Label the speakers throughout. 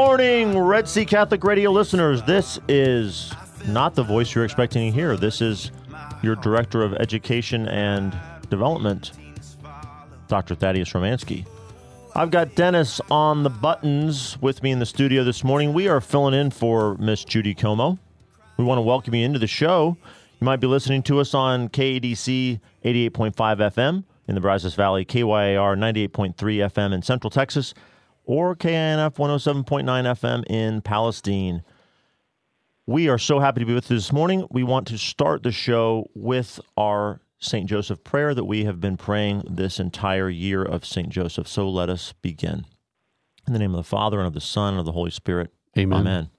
Speaker 1: morning, Red Sea Catholic Radio listeners. This is not the voice you're expecting to hear. This is your Director of Education and Development, Dr. Thaddeus Romansky. I've got Dennis on the buttons with me in the studio this morning. We are filling in for Miss Judy Como. We want to welcome you into the show. You might be listening to us on KADC 88.5 FM in the Brazos Valley, KYAR 98.3 FM in Central Texas, or KNF 107.9 FM in Palestine. We are so happy to be with you this morning. We want to start the show with our St. Joseph prayer that we have been praying this entire year of St. Joseph. So let us begin. In the name of the Father, and of the Son, and of the Holy Spirit.
Speaker 2: Amen.
Speaker 1: Amen.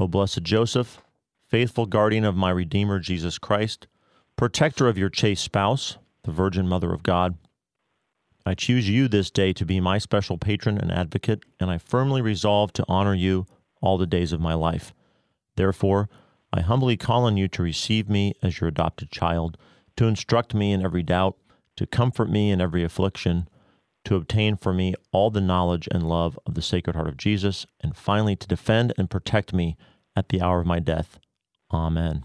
Speaker 1: O blessed Joseph, faithful guardian of my Redeemer Jesus Christ, protector of your chaste spouse, the Virgin Mother of God, I choose you this day to be my special patron and advocate, and I firmly resolve to honor you all the days of my life. Therefore, I humbly call on you to receive me as your adopted child, to instruct me in every doubt, to comfort me in every affliction, to obtain for me all the knowledge and love of the Sacred Heart of Jesus, and finally to defend and protect me at the hour of my death. Amen.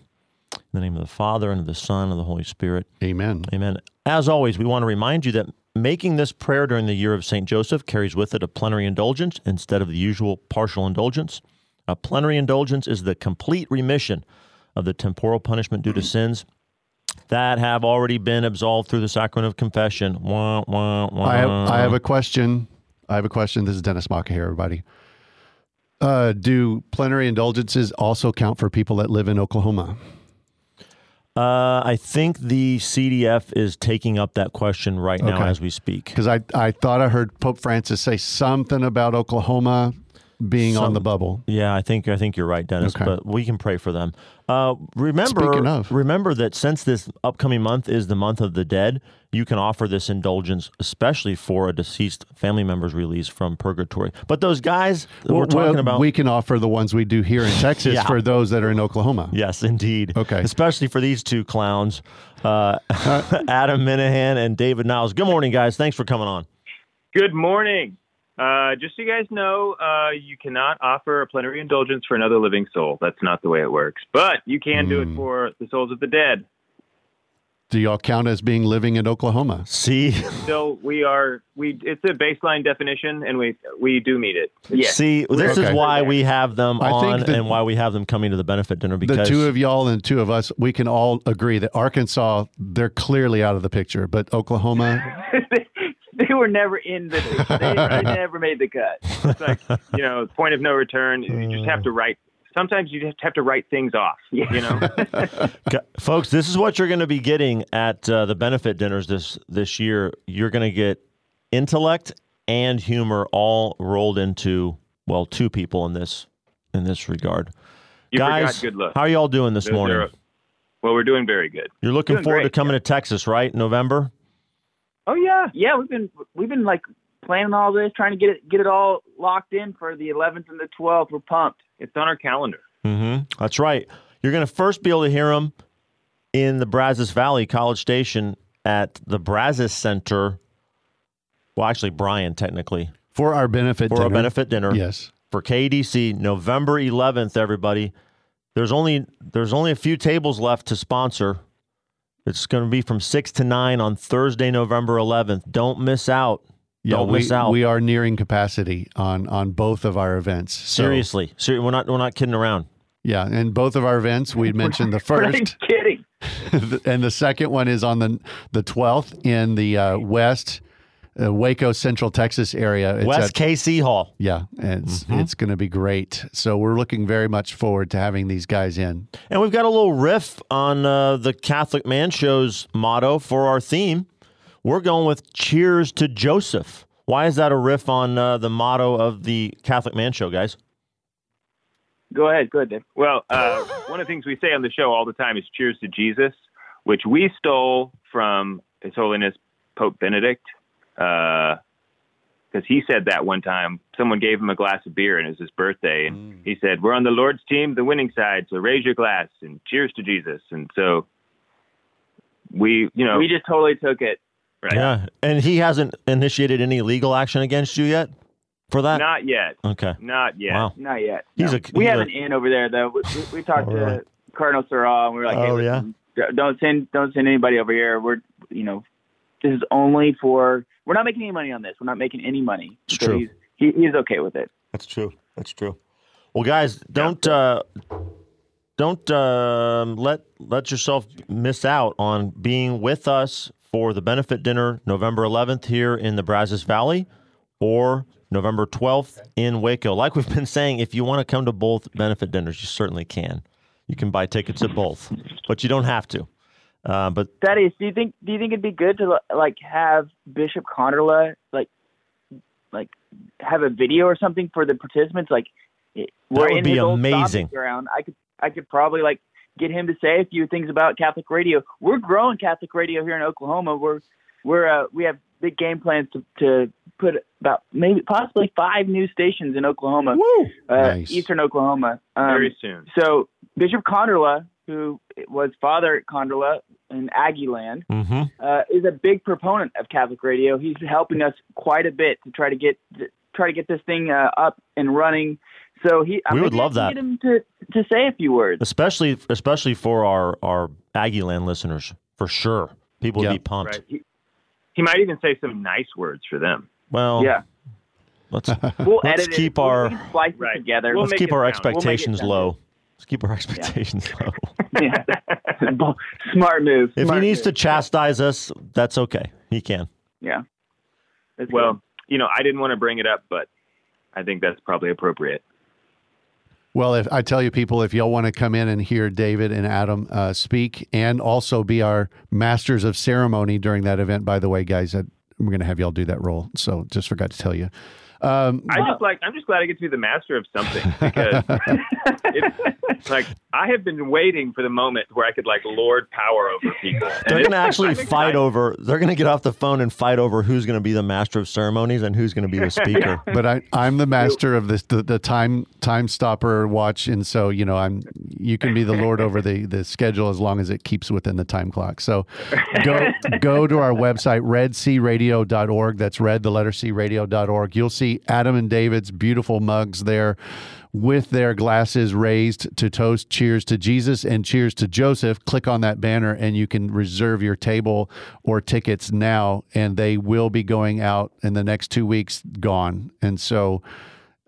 Speaker 1: In the name of the Father, and of the Son, and of the Holy Spirit.
Speaker 2: Amen.
Speaker 1: Amen. As always, we want to remind you that making this prayer during the year of St. Joseph carries with it a plenary indulgence instead of the usual partial indulgence. A plenary indulgence is the complete remission of the temporal punishment due to sins that have already been absolved through the sacrament of confession. Wah, wah, wah.
Speaker 2: I have, I have a question. I have a question. This is Dennis Maka here, everybody. Uh, do plenary indulgences also count for people that live in Oklahoma?
Speaker 1: Uh, I think the CDF is taking up that question right now
Speaker 2: Okay.
Speaker 1: as we speak.
Speaker 2: Because I, I thought I heard Pope Francis say something about Oklahoma being on the bubble.
Speaker 1: Yeah, I think I think you're right, Dennis.
Speaker 2: Okay.
Speaker 1: But we can pray for them. Uh, remember,
Speaker 2: of.
Speaker 1: remember that since this upcoming month is the month of the dead, you can offer this indulgence, especially for a deceased family member's release from purgatory. But those guys that we're talking
Speaker 2: well,
Speaker 1: about,
Speaker 2: We can offer the ones we do here in Texas
Speaker 1: Yeah.
Speaker 2: for those that are in Oklahoma.
Speaker 1: yes, indeed.
Speaker 2: Okay.
Speaker 1: especially for these two clowns, uh, Adam Minihan and David Niles. Good morning, guys. Thanks for coming on.
Speaker 3: Good morning. Uh, just so you guys know, uh, you cannot offer a plenary indulgence for another living soul. That's not the way it works. But you can do it for the souls of the dead.
Speaker 2: Do y'all count as being living in Oklahoma?
Speaker 1: See,
Speaker 3: So we are we. It's a baseline definition, and we we do meet it. Yes.
Speaker 1: see, this
Speaker 2: Okay.
Speaker 1: is why we have them
Speaker 2: I
Speaker 1: on
Speaker 2: that-
Speaker 1: and why we have them coming to the benefit dinner because
Speaker 2: the two of y'all and two of us, we can all agree that Arkansas, they're clearly out of the picture, but Oklahoma,
Speaker 3: they were never in the. They, they never made the cut. It's like you know, point of no return. You just have to write. Sometimes you just have to write things off. You know.
Speaker 1: Folks, this is what you're going to be getting at uh, the benefit dinners this this year. You're going to get intellect and humor all rolled into well, two people in this in this regard.
Speaker 3: You
Speaker 1: Guys,
Speaker 3: good luck.
Speaker 1: how are y'all doing this
Speaker 3: Those
Speaker 1: morning?
Speaker 3: are- well, we're doing very good.
Speaker 1: You're looking
Speaker 3: doing
Speaker 1: forward to coming
Speaker 3: yeah.
Speaker 1: to Texas, right? November.
Speaker 4: Oh yeah, yeah. We've been we've been like planning all this, trying to get it get it all locked in for the 11th and the 12th. We're pumped.
Speaker 3: It's on our calendar.
Speaker 1: Mm-hmm. That's right. You're going to first be able to hear them in the Brazos Valley College Station at the Brazos Center. Well, actually, Brian, technically,
Speaker 2: for our benefit
Speaker 1: for
Speaker 2: dinner.
Speaker 1: a benefit dinner.
Speaker 2: Yes.
Speaker 1: for KDC November 11th everybody there's only there's only a few tables left to sponsor it's going to be from 6 to 9 on Thursday November 11th don't miss out.
Speaker 2: Yeah,
Speaker 1: don't
Speaker 2: we,
Speaker 1: miss out.
Speaker 2: we are nearing capacity on on both of our events. So,
Speaker 1: seriously. Ser- we're not we're not kidding around.
Speaker 2: Yeah, and both of our events, we mentioned the
Speaker 4: We're not
Speaker 2: first,
Speaker 4: kidding.
Speaker 2: and the second one is on the the twelfth in the uh, West uh, Waco, Central Texas area. It's
Speaker 1: West
Speaker 2: at-
Speaker 1: KC Hall
Speaker 2: yeah, it's
Speaker 1: Mm-hmm.
Speaker 2: it's going to be great. So we're looking very much forward to having these guys in.
Speaker 1: and we've got a little riff on uh, the Catholic Man Show's motto for our theme we're going with cheers to Joseph Why is that a riff on uh, the motto of the Catholic Man Show, guys?
Speaker 4: Go ahead, go ahead, Dave.
Speaker 3: Well, uh, one of the things we say on the show all the time is "Cheers to Jesus," which we stole from His Holiness Pope Benedict, Uh, because he said that one time. Someone gave him a glass of beer, and it was his birthday, and mm. he said, "We're on the Lord's team, the winning side, so raise your glass and cheers to Jesus." And so we, you know,
Speaker 4: We just totally took it.
Speaker 3: right?
Speaker 1: Yeah, and he hasn't initiated any legal action against you yet for that.
Speaker 3: Not yet.
Speaker 1: okay.
Speaker 3: Not yet.
Speaker 1: Wow.
Speaker 4: Not yet.
Speaker 1: He's
Speaker 4: No.
Speaker 1: a-
Speaker 4: we
Speaker 1: he's
Speaker 4: have
Speaker 1: a-
Speaker 4: an in over there though. We, we, we talked
Speaker 1: Oh,
Speaker 4: to
Speaker 1: really?
Speaker 4: Cardinal Sarah and we were like, oh, hey,
Speaker 1: Oh, yeah?
Speaker 4: don't send don't send anybody over here. We're you know, this is only for we're not making any money on this. We're not making any money.
Speaker 1: It's
Speaker 4: So
Speaker 1: true.
Speaker 4: He's, he, he's okay with it.
Speaker 1: That's true. That's true. Well, guys, don't uh, don't um, let let yourself miss out on being with us for the benefit dinner November 11th here in the Brazos Valley, or November 12th in Waco. Like we've been saying, if you want to come to both benefit dinners, you certainly can. You can buy tickets at both, but you don't have to. Uh, but
Speaker 4: Thaddeus, do you think do you think it'd be good to like have Bishop Konderla like like have a video or something for the participants? Like it- we're
Speaker 1: would
Speaker 4: in
Speaker 1: be
Speaker 4: his old
Speaker 1: amazing.
Speaker 4: ground. I could I could probably like get him to say a few things about Catholic radio. We're growing Catholic radio here in Oklahoma. We're we're uh, we have big game plans to to put about maybe possibly five new stations in Oklahoma, uh,
Speaker 2: Nice.
Speaker 4: eastern Oklahoma. Um,
Speaker 3: Very soon.
Speaker 4: so Bishop Konderla, who was Father Konderla in Aggie Land,
Speaker 1: mhm.
Speaker 4: uh, is a big proponent of Catholic radio. He's helping us quite a bit to try to get to try to get this thing uh, up and running. So he,
Speaker 1: We would
Speaker 4: maybe I
Speaker 1: love that.
Speaker 4: Get him to to say a few words.
Speaker 1: especially especially for our our Aggie Land listeners, for sure. People would be pumped.
Speaker 3: Right. He, he might even say some nice words for them.
Speaker 1: Well,
Speaker 4: yeah,
Speaker 1: let's
Speaker 4: we'll
Speaker 1: Let's
Speaker 4: edit
Speaker 1: keep
Speaker 4: it.
Speaker 1: Our-
Speaker 4: we can splice it
Speaker 3: Right.
Speaker 4: together.
Speaker 3: We'll
Speaker 1: let's keep our
Speaker 3: sound- we'll make
Speaker 1: expectations
Speaker 4: sound
Speaker 1: low. Let's keep our expectations low.
Speaker 4: Yeah. Smart move.
Speaker 1: If he
Speaker 4: Smart
Speaker 1: needs to chastise us, that's okay. He can.
Speaker 4: yeah. That's
Speaker 3: well,
Speaker 4: good.
Speaker 3: you know, I didn't want to bring it up, but I think that's probably appropriate.
Speaker 2: Well, if I tell you people, if y'all want to come in and hear David and Adam uh, speak, and also be our masters of ceremony during that event, by the way, guys, that we're going to have y'all do that role. So just forgot to tell you. Um,
Speaker 3: I just like I'm just glad I get to be the master of something because it's like I have been waiting for the moment where I could like lord power over people.
Speaker 1: They're going to actually fight
Speaker 3: excited.
Speaker 1: over. They're going to get off the phone and fight over who's going to be the master of ceremonies and who's going to be the speaker.
Speaker 2: but I, I'm the master of this, the, the time time stopper watch, and so you know I'm. You can be the lord over the the schedule as long as it keeps within the time clock. So go go to our website redcradio.org. That's red the letter c radio.org. You'll see Adam and David's beautiful mugs there. With their glasses raised to toast, cheers to Jesus and cheers to Joseph. Click on that banner and you can reserve your table or tickets now, and they will be going out in the next two weeks, gone. And so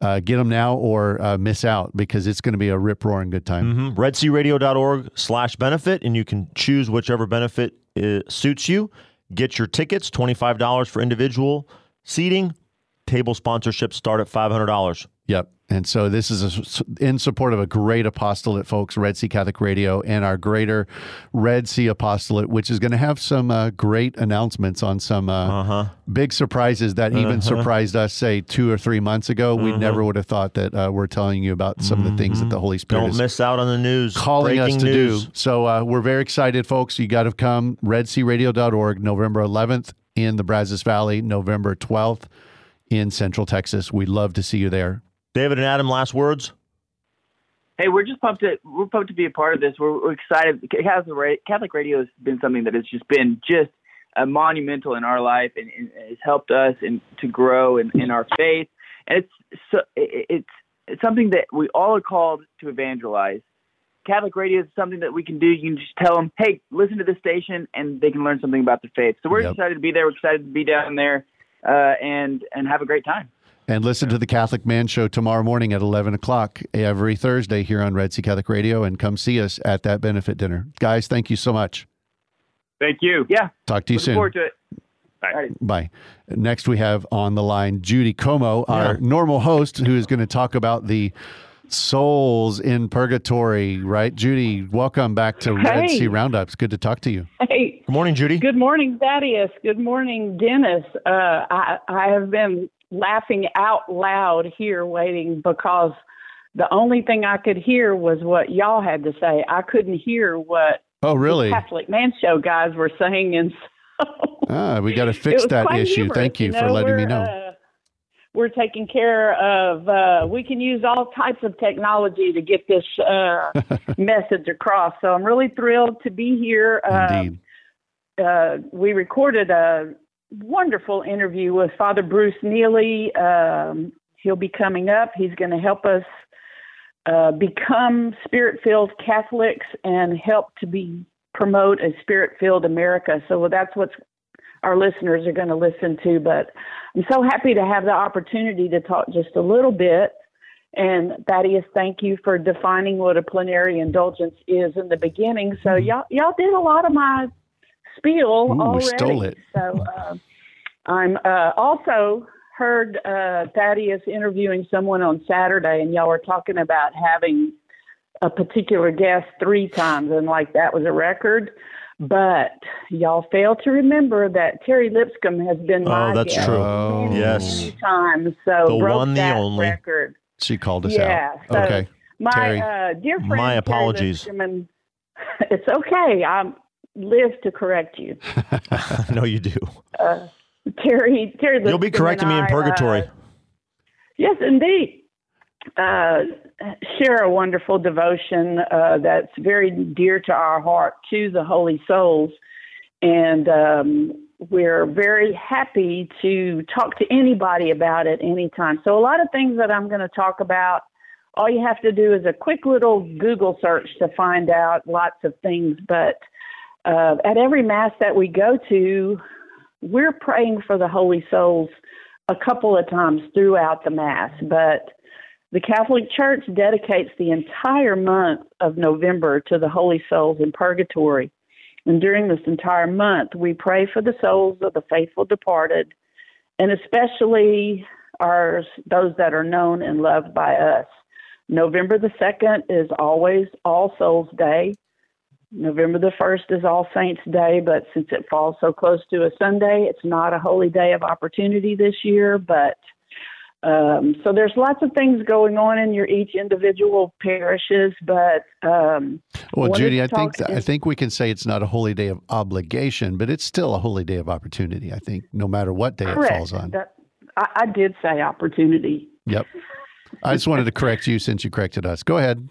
Speaker 2: uh, get them now or uh, miss out because it's going to be a rip roaring good time.
Speaker 1: mm redsearadio.org slash benefit, and you can choose whichever benefit uh, suits you. Get your tickets, $25 for individual seating. Table sponsorships start at $500.
Speaker 2: Yep. And so this is a, in support of a great apostolate, folks, Red Sea Catholic Radio, and our greater Red Sea Apostolate, which is going to have some uh, great announcements on some uh,
Speaker 1: Uh-huh.
Speaker 2: big surprises that even surprised us, say, two or three months ago. We
Speaker 1: Uh-huh.
Speaker 2: never would have thought that uh, we're telling you about some of the things that the Holy Spirit
Speaker 1: Don't
Speaker 2: is
Speaker 1: miss out on the news.
Speaker 2: calling
Speaker 1: Breaking
Speaker 2: us to
Speaker 1: news.
Speaker 2: do. So uh, we're very excited, folks. You got to come. RedSeaRadio.org, November 11th in the Brazos Valley, November 12th in Central Texas. We'd love to see you there.
Speaker 1: David and Adam, last words.
Speaker 4: Hey, we're just pumped to we're pumped to be a part of this. We're, we're excited. Catholic, radio has been something that has just been just uh, monumental in our life and, and has helped us and to grow in, in our faith. And it's so, it's it's something that we all are called to evangelize. Catholic radio is something that we can do. You can just tell them, hey, listen to this station, and they can learn something about the faith. So we're
Speaker 2: Yep.
Speaker 4: excited to be there. We're excited to be down there uh, and and have a great time.
Speaker 2: And listen to the Catholic Man Show tomorrow morning at 11 o'clock every Thursday here on Red Sea Catholic Radio and come see us at that benefit dinner. Guys, thank you so much.
Speaker 3: Thank you.
Speaker 4: Yeah,
Speaker 2: Talk to you
Speaker 4: looking
Speaker 2: soon.
Speaker 4: forward to it.
Speaker 3: Bye.
Speaker 2: Bye. Next, we have on the line Judy Como, our normal host, who is going to talk about the souls in purgatory. Right, Judy? Welcome back to Red
Speaker 5: Hey.
Speaker 2: Sea Roundups. Good to talk to you.
Speaker 5: Hey,
Speaker 1: Good morning, Judy.
Speaker 5: Good morning, Thaddeus. Good morning, Dennis. Uh, I, I have been laughing out loud here waiting because the only thing I could hear was what y'all had to say. I couldn't hear what
Speaker 2: Oh, really?
Speaker 5: the Catholic Man Show guys were saying, and so
Speaker 2: Ah, we got to fix that issue.
Speaker 5: humorous,
Speaker 2: Thank you,
Speaker 5: know,
Speaker 2: for letting me know.
Speaker 5: Uh, we're taking care of. Uh, we can use all types of technology to get this uh, message across. So I'm really thrilled to be here. Uh,
Speaker 2: Indeed.
Speaker 5: uh, we recorded a wonderful interview with Father Bruce Nieli. Um, he'll be coming up. He's going to help us uh, become spirit-filled Catholics and help to be promote a spirit-filled America. So that's what our listeners are going to listen to. But I'm so happy to have the opportunity to talk just a little bit. And Thaddeus, thank you for defining what a plenary indulgence is in the beginning. So y'all, y'all did a lot of my spiel.
Speaker 2: Ooh,
Speaker 5: already.
Speaker 2: stole it.
Speaker 5: So uh, I'm uh, also heard uh, Thaddeus interviewing someone on Saturday, and y'all were talking about having a particular guest three times, and like that was a record. But y'all fail to remember that Terry Lipscomb has been
Speaker 1: Oh,
Speaker 5: my
Speaker 1: that's true.
Speaker 2: Oh.
Speaker 5: many,
Speaker 1: Yes.
Speaker 5: many times. So
Speaker 1: The
Speaker 5: broke
Speaker 1: one, the only.
Speaker 5: record.
Speaker 2: She called us
Speaker 5: Yeah,
Speaker 2: out.
Speaker 5: so-
Speaker 2: okay.
Speaker 5: My
Speaker 2: Terry.
Speaker 5: uh, dear friend,
Speaker 1: My apologies.
Speaker 5: Lipscomb, it's okay. I live to correct you.
Speaker 1: no, you do.
Speaker 5: Uh, Terry, Terry.
Speaker 1: You'll be correcting me in
Speaker 5: I,
Speaker 1: purgatory.
Speaker 5: uh, yes, indeed. Uh, share a wonderful devotion uh, that's very dear to our heart to the Holy Souls, and um, we're very happy to talk to anybody about it anytime. So a lot of things that I'm going to talk about. All you have to do is a quick little Google search to find out lots of things. But uh, at every Mass that we go to, we're praying for the Holy Souls a couple of times throughout the Mass, but the Catholic Church dedicates the entire month of November to the Holy Souls in purgatory. And during this entire month, we pray for the souls of the faithful departed, and especially ours, those that are known and loved by us. November the 2nd is always All Souls Day. November the 1st is All Saints Day, but since it falls so close to a Sunday, it's not a holy day of opportunity this year. But um, so there's lots of things going on in your each individual parishes, but um,
Speaker 2: Well, Judy, I think
Speaker 5: talk
Speaker 2: I think we can say it's not a holy day of obligation, but it's still a holy day of opportunity. I think no matter what day it falls on.
Speaker 5: That, I, I did say opportunity.
Speaker 2: Yep. I just wanted to correct you since you corrected us. Go ahead.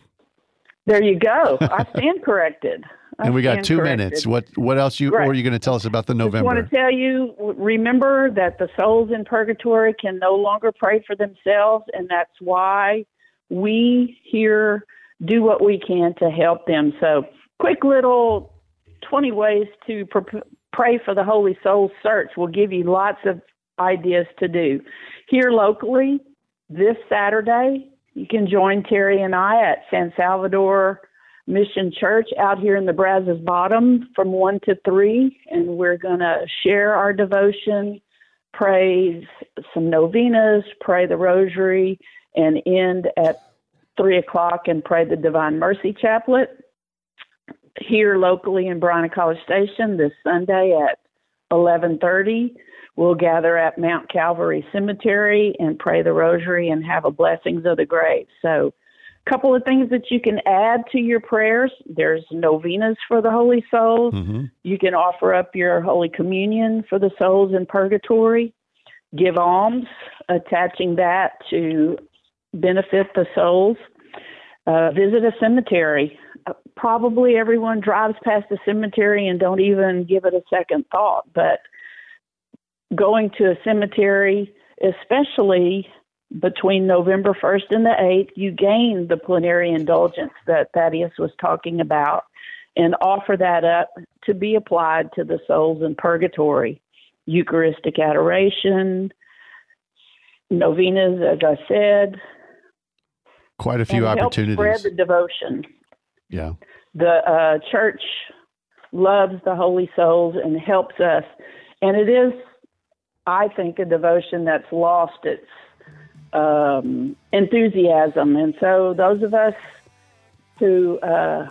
Speaker 5: There you go. I stand corrected. I
Speaker 2: and we got two
Speaker 5: corrected.
Speaker 2: minutes. What what else you
Speaker 5: Right.
Speaker 2: or are you going to tell us about the
Speaker 5: Just want to tell you, remember that the souls in purgatory can no longer pray for themselves, and that's why we here do what we can to help them. So, quick little 20 ways to pr- pray for the Holy Soul search will give you lots of ideas to do. Here locally, this Saturday, you can join Terry and I at San Salvador Mission Church out here in the Brazos Bottom from 1 to 3, and we're going to share our devotion, pray some novenas, pray the rosary, and end at 3 o'clock and pray the Divine Mercy Chaplet. Here locally in Bryan College Station this Sunday at 11:30, we'll gather at Mount Calvary Cemetery and pray the rosary and have a blessings of the grave. So, couple of things that you can add to your prayers. There's novenas for the holy souls.
Speaker 2: hmm
Speaker 5: You can offer up your Holy Communion for the souls in purgatory, give alms, attaching that to benefit the souls, uh, visit a cemetery. Uh, probably everyone drives past the cemetery and don't even give it a second thought, but going to a cemetery, especially between November 1st and the 8th, you gain the plenary indulgence that Thaddeus was talking about and offer that up to be applied to the souls in purgatory. Eucharistic adoration, novenas, as I said,
Speaker 2: Quite a few
Speaker 5: and
Speaker 2: opportunities.
Speaker 5: spread the devotion.
Speaker 2: yeah.
Speaker 5: The uh, church loves the holy souls and helps us, and it is, I think, a devotion that's lost its um, enthusiasm. And so, those of us who uh,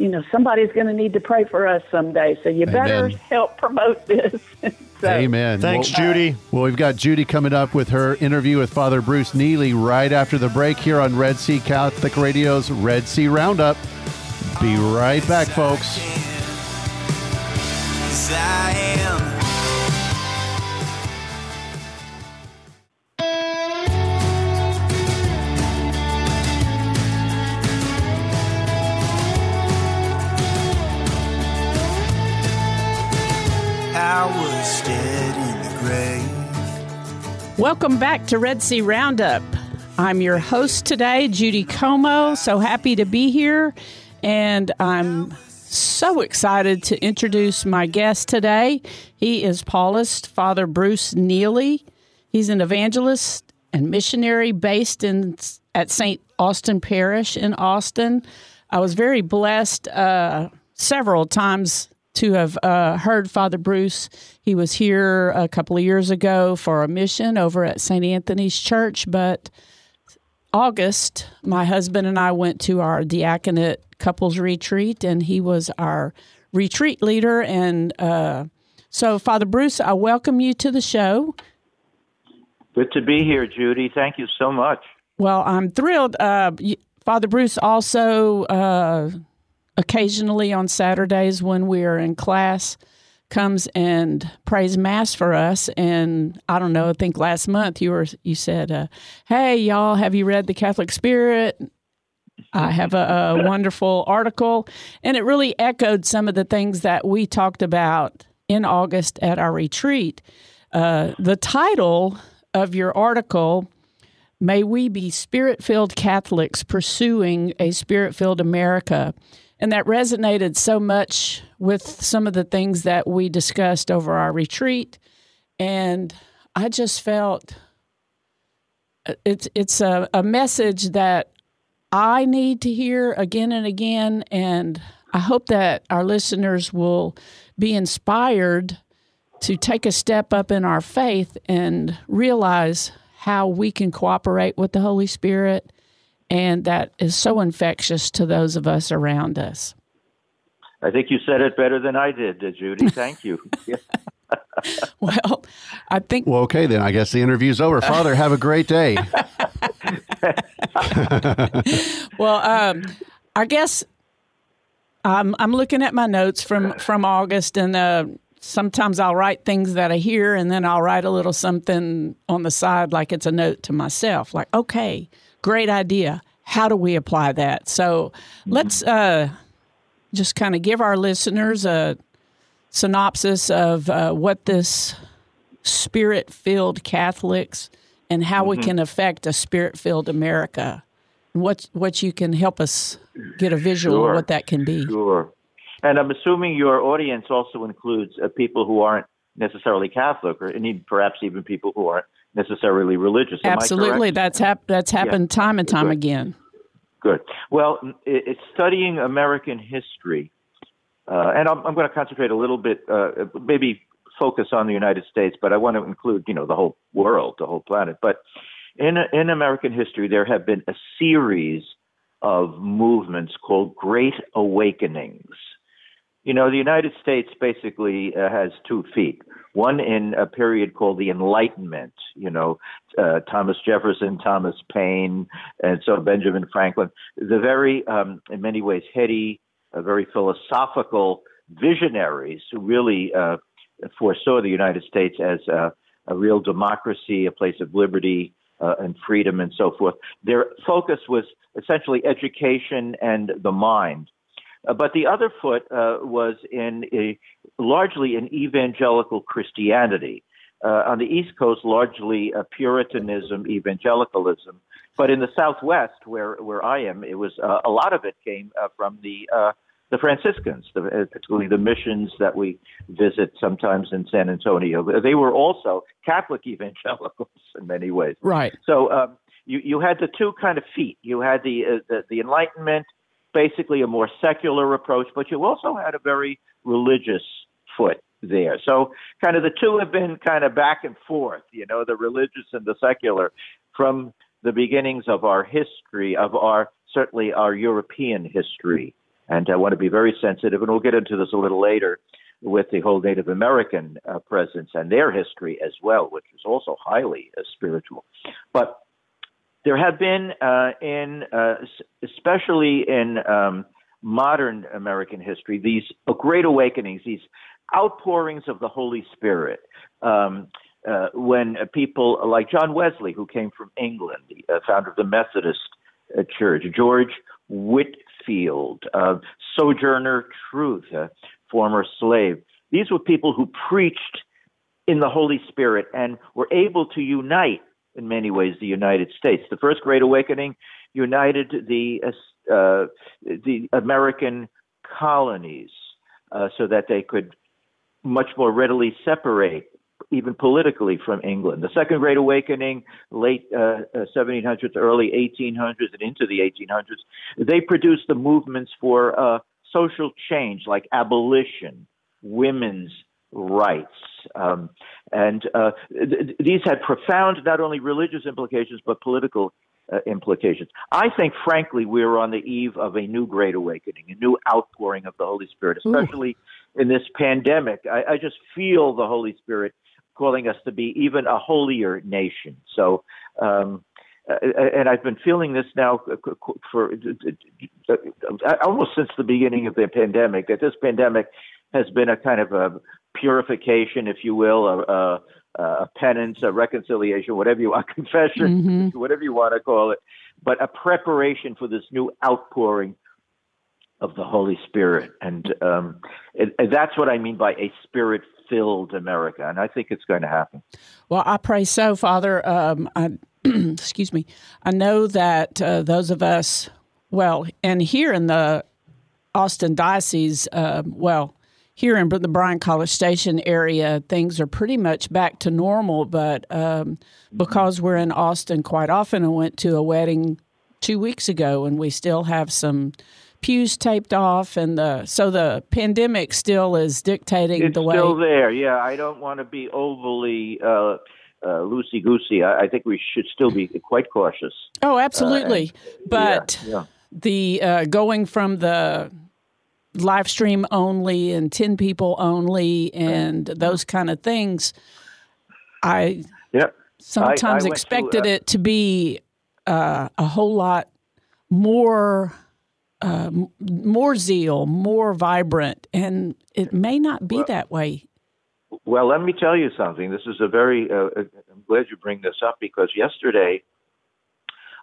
Speaker 5: you know, somebody's going to need to pray for us someday. So you better help promote this. so,
Speaker 2: Amen.
Speaker 1: Thanks,
Speaker 2: Well,
Speaker 1: Judy.
Speaker 2: well, we've got Judy coming up with her interview with Father Bruce Nieli right after the break here on Red Sea Catholic Radio's Red Sea Roundup. Be right back, folks.
Speaker 6: I am.
Speaker 7: Welcome back to Red Sea Roundup. I'm your host today, Judy Como. So happy to be here. And I'm so excited to introduce my guest today. He is Paulist Father Bruce Nieli. He's an evangelist and missionary based in at St. Austin Parish in Austin. I was very blessed uh, several times to have uh, heard Father Bruce. He was here a couple of years ago for a mission over at St. Anthony's Church, but August, my husband and I went to our diaconate couples retreat, and he was our retreat leader. And uh, so, Father Bruce, I welcome you to the show.
Speaker 8: Good to be here, Judy. Thank you so much.
Speaker 7: Well, I'm thrilled. Uh, Father Bruce also uh, occasionally on Saturdays when we are in class comes and prays mass for us. And I don't know. I think last month you were you said, uh, "Hey, y'all, have you read the Catholic Spirit?" I have a, a wonderful article, and it really echoed some of the things that we talked about in August at our retreat. Uh, the title of your article May we be spirit filled Catholics pursuing a spirit filled America. And that resonated so much with some of the things that we discussed over our retreat. And I just felt uh, it's, it's a, a message that I need to hear again and again. And I hope that our listeners will be inspired to take a step up in our faith and realize how we can cooperate with the Holy Spirit, and that is so infectious to those of us around us.
Speaker 8: I think you said it better than I did, uh, Judy. Thank you.
Speaker 7: Well, I think
Speaker 2: Well, okay, then I guess the interview's over. Father, have a great day.
Speaker 7: Well, um, I guess I'm I'm looking at my notes from from August, and uh, sometimes I'll write things that I hear, and then I'll write a little something on the side, like it's a note to myself, like, okay, great idea. How do we apply that? So let's uh, just kind of give our listeners a synopsis of uh, what this spirit filled Catholics and how we can affect a spirit filled America. What what you can help us get a visual
Speaker 8: Sure.
Speaker 7: of what that can be.
Speaker 8: Sure. And I'm assuming your audience also includes uh, people who aren't necessarily Catholic, or perhaps even people who aren't necessarily religious. Am
Speaker 7: Absolutely, that's hap- that's happened time and time
Speaker 8: Good.
Speaker 7: again.
Speaker 8: Good. Well, it's studying American history, uh, and I'm, I'm going to concentrate a little bit, uh, maybe focus on the United States, but I want to include, you know, the whole world, the whole planet. But in in American history, there have been a series of movements called Great Awakenings. You know, the United States basically uh, has two feet. One in a period called the Enlightenment, you know, uh, Thomas Jefferson, Thomas Paine, and so Benjamin Franklin. The very, um, in many ways, heady, uh, very philosophical visionaries who really uh, foresaw the United States as a, a real democracy, a place of liberty uh, and freedom, and so forth. Their focus was essentially education and the mind. Uh, but the other foot uh, was in a, largely in evangelical Christianity. Uh, on the East Coast, largely uh, Puritanism, evangelicalism. But in the Southwest, where where I am, it was uh, a lot of it came uh, from the uh, the Franciscans, the, particularly the missions that we visit sometimes in San Antonio. They were also Catholic evangelicals in many ways.
Speaker 7: Right.
Speaker 8: So um, you you had the two kind of feet. You had the, uh, the the Enlightenment, basically a more secular approach, but you also had a very religious foot there. So kind of the two have been kind of back and forth. You know, the religious and the secular from the beginnings of our history, of our certainly our European history. And I want to be very sensitive, and we'll get into this a little later with the whole Native American uh, presence and their history as well, which is also highly uh, spiritual. But there have been, uh, in uh, especially in um, modern American history, these great awakenings, these outpourings of the Holy Spirit. Um, uh, when people like John Wesley, who came from England, the uh, founder of the Methodist uh, Church, George Whitefield, uh, Sojourner Truth, former slave, these were people who preached in the Holy Spirit and were able to unite, in many ways, the United States. The First Great Awakening united the uh, the American colonies uh, so that they could much more readily separate even politically from England. The Second Great Awakening, late uh, 1700s, uh, early 1800s, and into the 1800s, they produced the movements for uh, social change like abolition, women's rights. Um, and uh, th- these had profound, not only religious implications, but political uh, implications. I think, frankly, we're on the eve of a new great awakening, a new outpouring of the Holy Spirit, especially Ooh. in this pandemic. I, I just feel the Holy Spirit calling us to be even a holier nation. So, um, uh, and I've been feeling this now for almost since the beginning of the pandemic. That this pandemic has been a kind of a purification, if you will, a, a, a penance, a reconciliation, whatever you want, confession, mm-hmm. whatever you want to call it, but a preparation for this new outpouring of the Holy Spirit. And, um, it, and that's what I mean by a spirit filled America. And I think it's going to happen.
Speaker 7: Well, I pray so, Father. Um, I, excuse me. I know that uh, those of us, well, and here in the Austin Diocese, uh, well, here in the Bryan College Station area, things are pretty much back to normal. But um, because we're in Austin quite often, I went to a wedding two weeks ago, and we still have some pews taped off, and the so the pandemic still is dictating
Speaker 8: it's
Speaker 7: the way.
Speaker 8: Still there, yeah. I don't want to be overly. Uh, uh, loosey goosey. I, I, think we should still be quite cautious.
Speaker 7: Oh, absolutely. Uh, and, but yeah, yeah. the uh, going from the live stream only and 10 people only and those kind of things i
Speaker 8: yep.
Speaker 7: sometimes
Speaker 8: I, I
Speaker 7: expected to, uh, it to be uh, a whole lot more uh, more zeal more vibrant and it may not be
Speaker 8: well,
Speaker 7: that way.
Speaker 8: well let me tell you something. This is a very uh, uh, i'm glad you bring this up because yesterday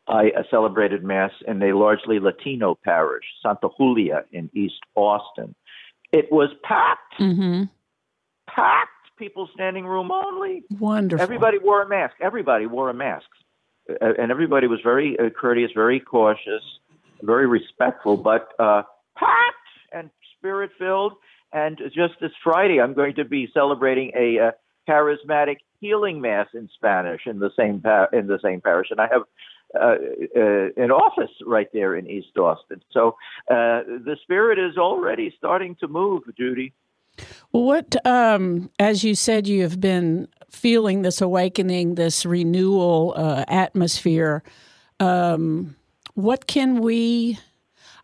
Speaker 8: I celebrated Mass in a largely Latino parish, Santa Julia in East Austin. It was packed.
Speaker 7: Mm-hmm.
Speaker 8: Packed. People standing room only.
Speaker 7: Wonderful.
Speaker 8: Everybody wore a mask. Everybody wore a mask. Uh, and everybody was very uh, courteous, very cautious, very respectful, but uh, packed and spirit filled. And just this Friday, I'm going to be celebrating a uh, charismatic healing mass in Spanish in the same pa- in the same parish, and I have uh, uh, an office right there in East Austin. So uh, the spirit is already starting to move, Judy.
Speaker 7: Well, what, um, as you said, you have been feeling this awakening, this renewal uh, atmosphere. Um, what can we?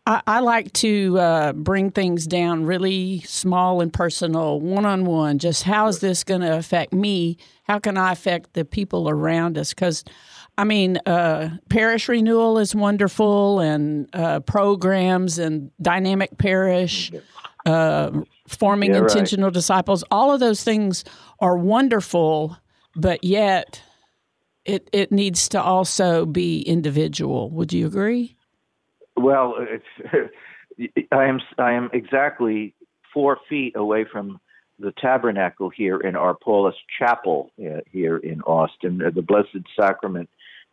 Speaker 7: I, I like to uh, bring things down really small and personal, one on one. Just how is this going to affect me? How can I affect the people around us? Because I mean, uh, parish renewal is wonderful, and uh, programs and dynamic parish, uh, forming
Speaker 8: yeah,
Speaker 7: intentional
Speaker 8: right.
Speaker 7: disciples. All of those things are wonderful, but yet it it needs to also be individual. Would you agree?
Speaker 8: Well, I am I am exactly four feet away from the tabernacle here in our Paulist Chapel uh, here in Austin, uh, the Blessed Sacrament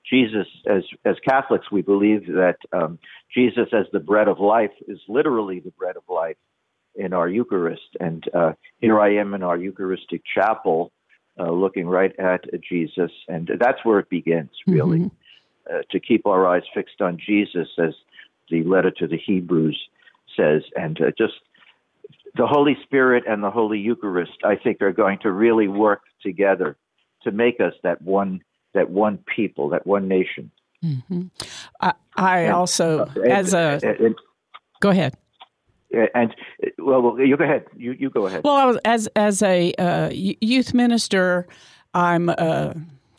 Speaker 8: Jesus, as as Catholics, we believe that um, Jesus, as the bread of life, is literally the bread of life in our Eucharist. And uh, here I am in our Eucharistic chapel, uh, looking right at Jesus, and that's where it begins, really, mm-hmm. uh, to keep our eyes fixed on Jesus, as the letter to the Hebrews says, and uh, just the Holy Spirit and the Holy Eucharist, I think, are going to really work together to make us that one that one people, that one nation.
Speaker 7: Mm-hmm. I, I and, also, uh, as a, and, go ahead.
Speaker 8: and well, well, you go ahead. You you go ahead.
Speaker 7: Well, I was, as as a uh, youth minister, I'm uh,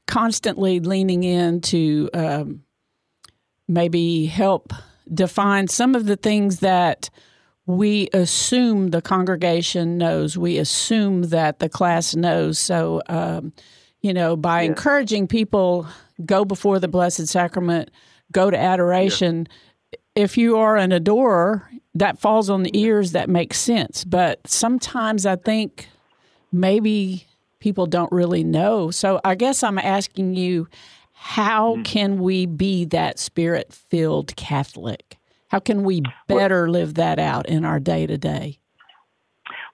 Speaker 7: constantly leaning in to um, maybe help define some of the things that we assume the congregation knows. We assume that the class knows. So, um, you know, by yeah. encouraging people go before the Blessed Sacrament, go to adoration. Yeah. If you are an adorer, that falls on the ears. That makes sense. But sometimes I think maybe people don't really know. So I guess I'm asking you, how mm-hmm. can we be that spirit filled Catholic? How can we better live that out in our day to day?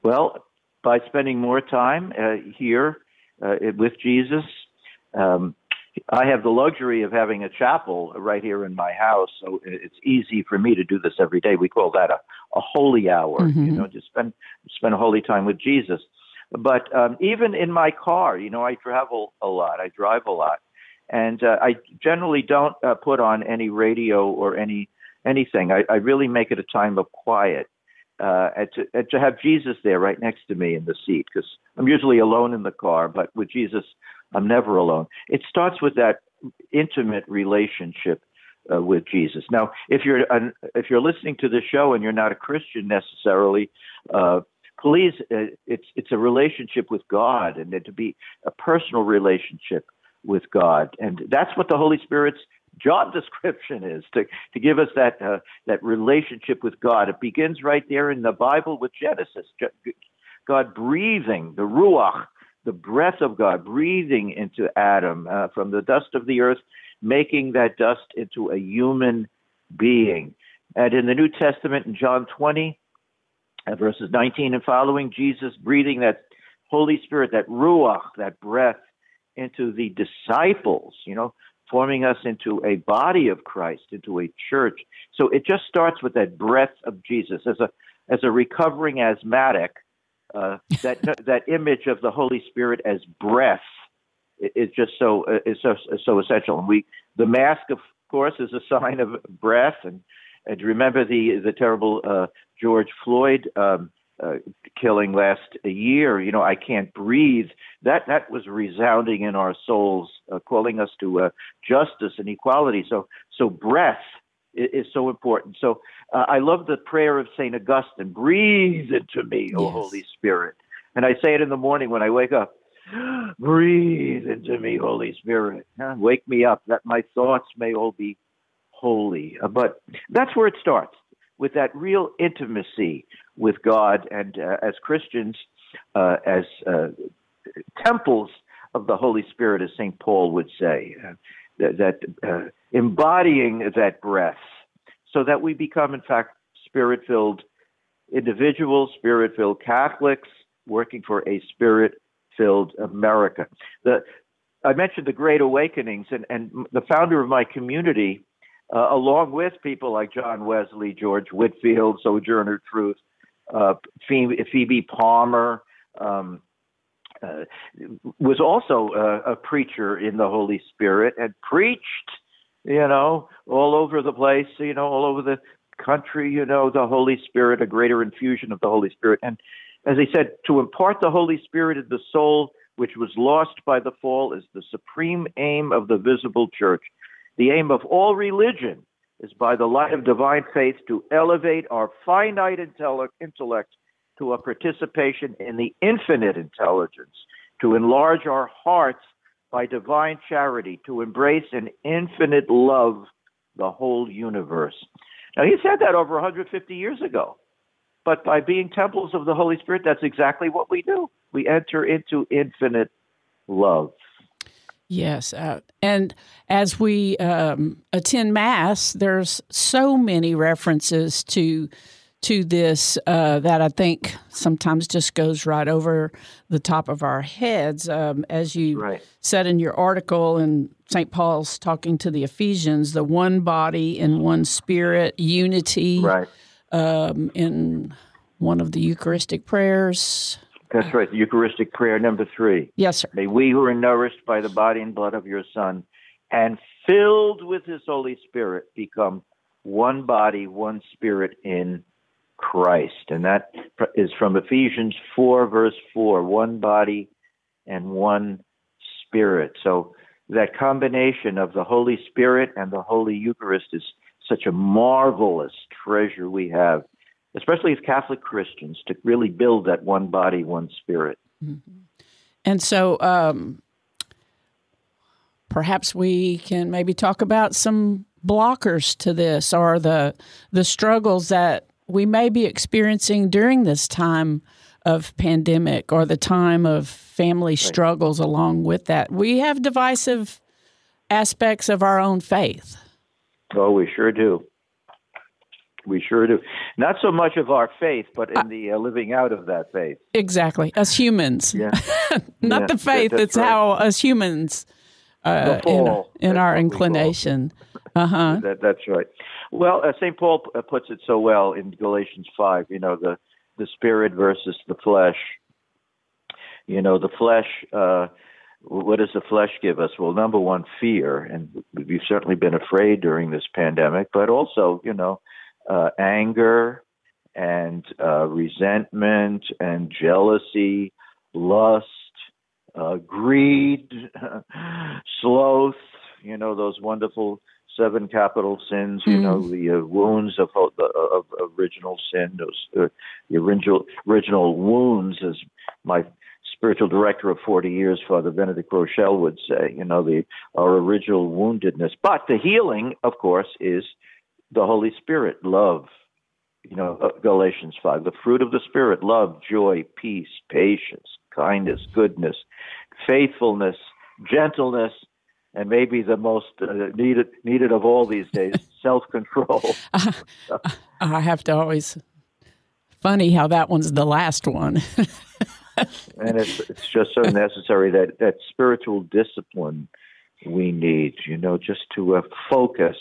Speaker 8: Well, by spending more time uh, here uh, with Jesus. Um, I have the luxury of having a chapel right here in my house, so it's easy for me to do this every day. We call that a, a holy hour, mm-hmm. you know, just spend spend a holy time with Jesus. But um, even in my car, you know, I travel a lot, I drive a lot, and uh, I generally don't uh, put on any radio or any anything. I, I really make it a time of quiet uh, and, to, and to have Jesus there right next to me in the seat because I'm usually alone in the car, but with Jesus, I'm never alone. It starts with that intimate relationship uh, with Jesus. Now, if you're an, if you're listening to the show and you're not a Christian necessarily, uh, please, uh, it's it's a relationship with God, and to be a personal relationship with God, and that's what the Holy Spirit's job description is to, to give us that uh, that relationship with God. It begins right there in the Bible with Genesis. God breathing the ruach, the breath of God, breathing into Adam uh, from the dust of the earth, making that dust into a human being. And in the New Testament, in John 20, uh, verses 19 and following, Jesus breathing that Holy Spirit, that ruach, that breath into the disciples. You know, forming us into a body of Christ, into a church. So it just starts with that breath of Jesus. As a as a recovering asthmatic, uh, that that image of the Holy Spirit as breath is just so uh, is so so essential. And we the mask, of course, is a sign of breath. And, and remember the the terrible uh, George Floyd um, uh, killing last year, you know, I can't breathe. That that was resounding in our souls, uh, calling us to uh, justice and equality. So so breath is, is so important. So uh, I love the prayer of Saint Augustine: "Breathe into me, O Holy Spirit." And I say it in the morning when I wake up. Breathe into me, Holy Spirit. Wake me up that my thoughts may all be holy. Uh, but that's where it starts with that real intimacy with God. And uh, as Christians, uh, as uh, temples of the Holy Spirit, as St. Paul would say, uh, that, uh, embodying that breath so that we become, in fact, spirit filled individuals, spirit filled Catholics working for a spirit filled America. The, I mentioned the Great Awakenings, and, and the founder of my community uh, along with people like John Wesley, George Whitefield, Sojourner Truth, uh, Phoebe, Palmer, um, uh, was also a, a preacher in the Holy Spirit and preached, you know, all over the place, you know, all over the country, you know, the Holy Spirit, a greater infusion of the Holy Spirit. And as he said, to impart the Holy Spirit in the soul, which was lost by the fall, is the supreme aim of the visible church. The aim of all religion is by the light of divine faith to elevate our finite intellect to a participation in the infinite intelligence, to enlarge our hearts by divine charity, to embrace in infinite love the whole universe. Now, he said that over 150 years ago. But by being temples of the Holy Spirit, that's exactly what we do. We enter into infinite love.
Speaker 7: Yes, uh, and as we um, attend Mass, there's so many references to to this uh, that I think sometimes just goes right over the top of our heads. Um, as you right. said in your article, and St. Paul's talking to the Ephesians, the one body and one spirit, unity.
Speaker 8: Right.
Speaker 7: Um, in one of the Eucharistic prayers,
Speaker 8: that's right. The Eucharistic prayer number three.
Speaker 7: Yes, sir.
Speaker 8: May we who are nourished by the body and blood of your Son and filled with his Holy Spirit become one body, one spirit in Christ. And that is from Ephesians 4, verse 4 one body and one spirit. So that combination of the Holy Spirit and the Holy Eucharist is such a marvelous treasure we have, especially as Catholic Christians, to really build that one body, one spirit.
Speaker 7: Mm-hmm. And so um, perhaps we can maybe talk about some blockers to this or the the struggles that we may be experiencing during this time of pandemic or the time of family struggles along with that. We have divisive aspects of our own faith.
Speaker 8: Oh, we sure do. We sure do. Not so much of our faith, but in the uh, living out of that faith.
Speaker 7: Exactly. As humans.
Speaker 8: Yeah.
Speaker 7: Not
Speaker 8: Yeah,
Speaker 7: the faith,
Speaker 8: that-
Speaker 7: it's
Speaker 8: right.
Speaker 7: how us humans uh, in, in our
Speaker 8: what we fall.
Speaker 7: inclination. Uh huh.
Speaker 8: That, that's right. Well, uh, St. Paul uh, puts it so well in Galatians 5, you know, the, the spirit versus the flesh. You know, the flesh, uh, what does the flesh give us? Well, number one, fear. And we've certainly been afraid during this pandemic, but also, you know, uh, anger and uh, resentment and jealousy, lust, uh, greed, sloth, you know, those wonderful seven capital sins, you know, the uh, wounds of, of, of original sin, those uh, the original original wounds, as my spiritual director of 40 years, Father Benedict Groeschel, would say, you know, the our original woundedness. But the healing, of course, is the Holy Spirit, love. You know, uh, Galatians 5, the fruit of the Spirit, love, joy, peace, patience, kindness, goodness, faithfulness, gentleness, and maybe the most uh, needed needed of all these days, self-control.
Speaker 7: I have to always. Funny how that one's the last one.
Speaker 8: and it's it's just so necessary that that spiritual discipline we need you know just to uh, focus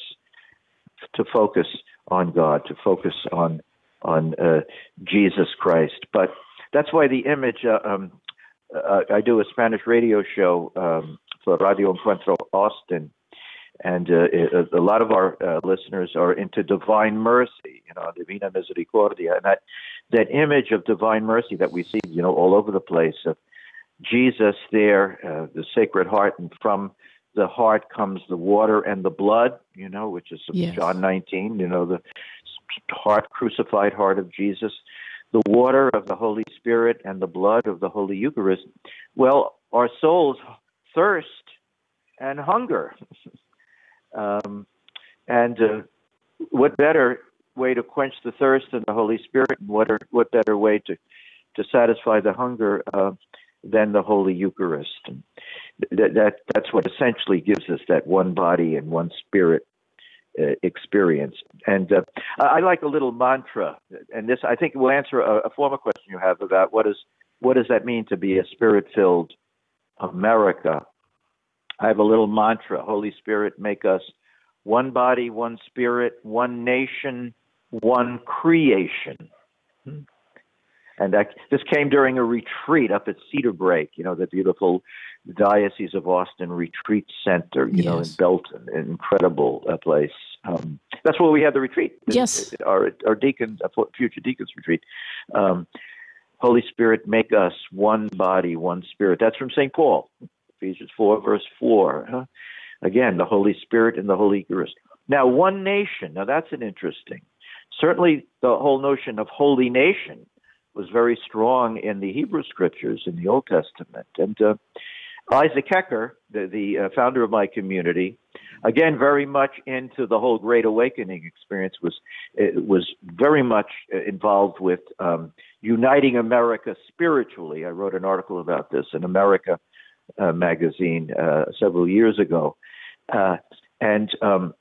Speaker 8: to focus on god to focus on on uh, jesus christ. But that's why the image uh, um, uh, i do a spanish radio show um, for radio encuentro austin. And uh, it- a lot of our uh, listeners are into divine mercy, you know, Divina Misericordia, and that that image of divine mercy that we see, you know, all over the place of Jesus there, uh, the Sacred Heart, and from the heart comes the water and the blood, you know, which is
Speaker 7: Yes.
Speaker 8: John 19, you know, the heart, crucified heart of Jesus, the water of the Holy Spirit, and the blood of the Holy Eucharist. Well, our souls thirst and hunger. Um, and uh, what better way to quench the thirst than the Holy Spirit? And what are, what better way to to satisfy the hunger uh, than the Holy Eucharist? And that, that that's what essentially gives us that one body and one spirit uh, experience. And uh, I like a little mantra, and this I think will answer a, a former question you have about what is what does that mean to be a spirit-filled America. I have a little mantra Holy Spirit, make us one body, one spirit, one nation, one creation. And that, this came during a retreat up at Cedarbrake, you know, the beautiful Diocese of Austin Retreat Center, you know, in Belton, an incredible uh, place. Um, that's where we had the retreat.
Speaker 7: Yes.
Speaker 8: Our, our deacons, our future deacons retreat. Um, Holy Spirit, make us one body, one spirit. That's from St. Paul, Ephesians 4, verse 4. Huh? Again, the Holy Spirit and the Holy Eucharist. Now, one nation. Now, that's an interesting. Certainly, the whole notion of holy nation was very strong in the Hebrew scriptures in the Old Testament. And uh, Isaac Hecker, the, the uh, founder of my community, again very much into the whole Great Awakening experience, was was very much uh, involved with um, uniting America spiritually. I wrote an article about this in America uh, magazine uh, several years ago, uh, and um,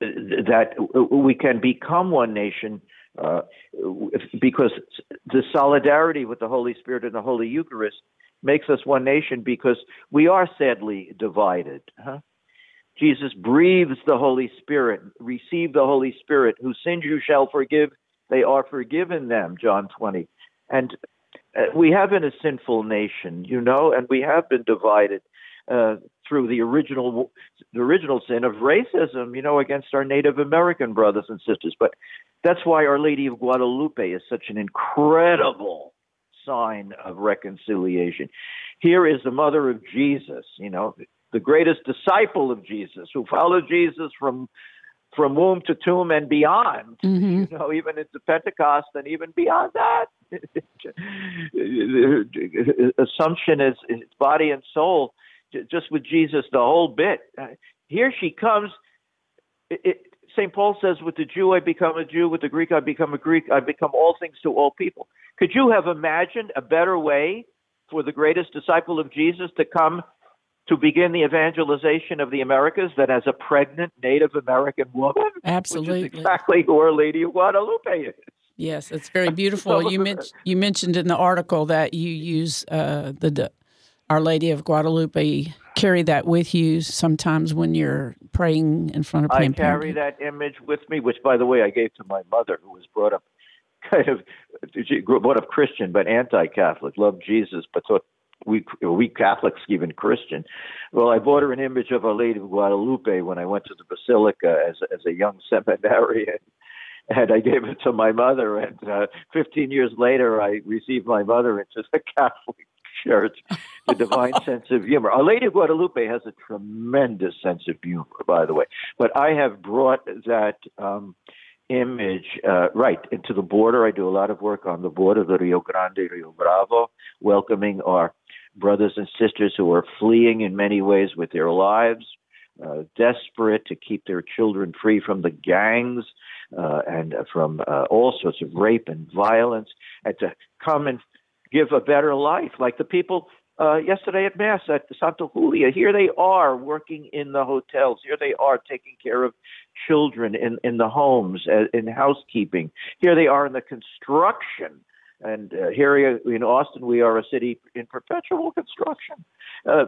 Speaker 8: th- that we can become one nation uh, because the solidarity with the Holy Spirit and the Holy Eucharist makes us one nation because we are sadly divided. Huh? Jesus breathes the Holy Spirit. Receive the Holy Spirit. Whose sins you shall forgive, they are forgiven them. John 20. And uh, we have been a sinful nation, you know, and we have been divided. Uh, through the original the original sin of racism, you know, against our Native American brothers and sisters. But that's why Our Lady of Guadalupe is such an incredible sign of reconciliation. Here is the mother of Jesus, you know, the greatest disciple of Jesus, who followed Jesus from from womb to tomb and beyond.
Speaker 7: Mm-hmm.
Speaker 8: You know, even into Pentecost and even beyond that. Assumption is, is body and soul, just with Jesus the whole bit. Uh, here she comes. It, it, St. Paul says, with the Jew I become a Jew, with the Greek I become a Greek, I become all things to all people. Could you have imagined a better way for the greatest disciple of Jesus to come to begin the evangelization of the Americas than as a pregnant Native American woman?
Speaker 7: Absolutely.
Speaker 8: Which is exactly who Our Lady of Guadalupe is.
Speaker 7: Yes, it's very beautiful. you, men- you mentioned in the article that you use uh, the Our Lady of Guadalupe. Carry that with you sometimes when you're praying in front of
Speaker 8: I carry that image with me, which, by the way, I gave to my mother, who was brought up kind of she grew brought up Christian but anti-Catholic, loved Jesus, but thought we we Catholics even Christian. Well, I bought her an image of Our Lady of Guadalupe when I went to the Basilica as as a young seminarian. And I gave it to my mother, and uh, 15 years later, I received my mother into the Catholic Church. The divine sense of humor. Our Lady of Guadalupe has a tremendous sense of humor, by the way. But I have brought that um, image uh, right into the border. I do a lot of work on the border, the Rio Grande, Rio Bravo, welcoming our brothers and sisters who are fleeing in many ways with their lives, uh, desperate to keep their children free from the gangs uh, and from uh, all sorts of rape and violence, and to come and give a better life, like the people uh, yesterday at Mass at Santa Julia. Here they are working in the hotels. Here they are taking care of children in, in the homes, uh, in housekeeping. Here they are in the construction. And uh, here in Austin, we are a city in perpetual construction. Uh,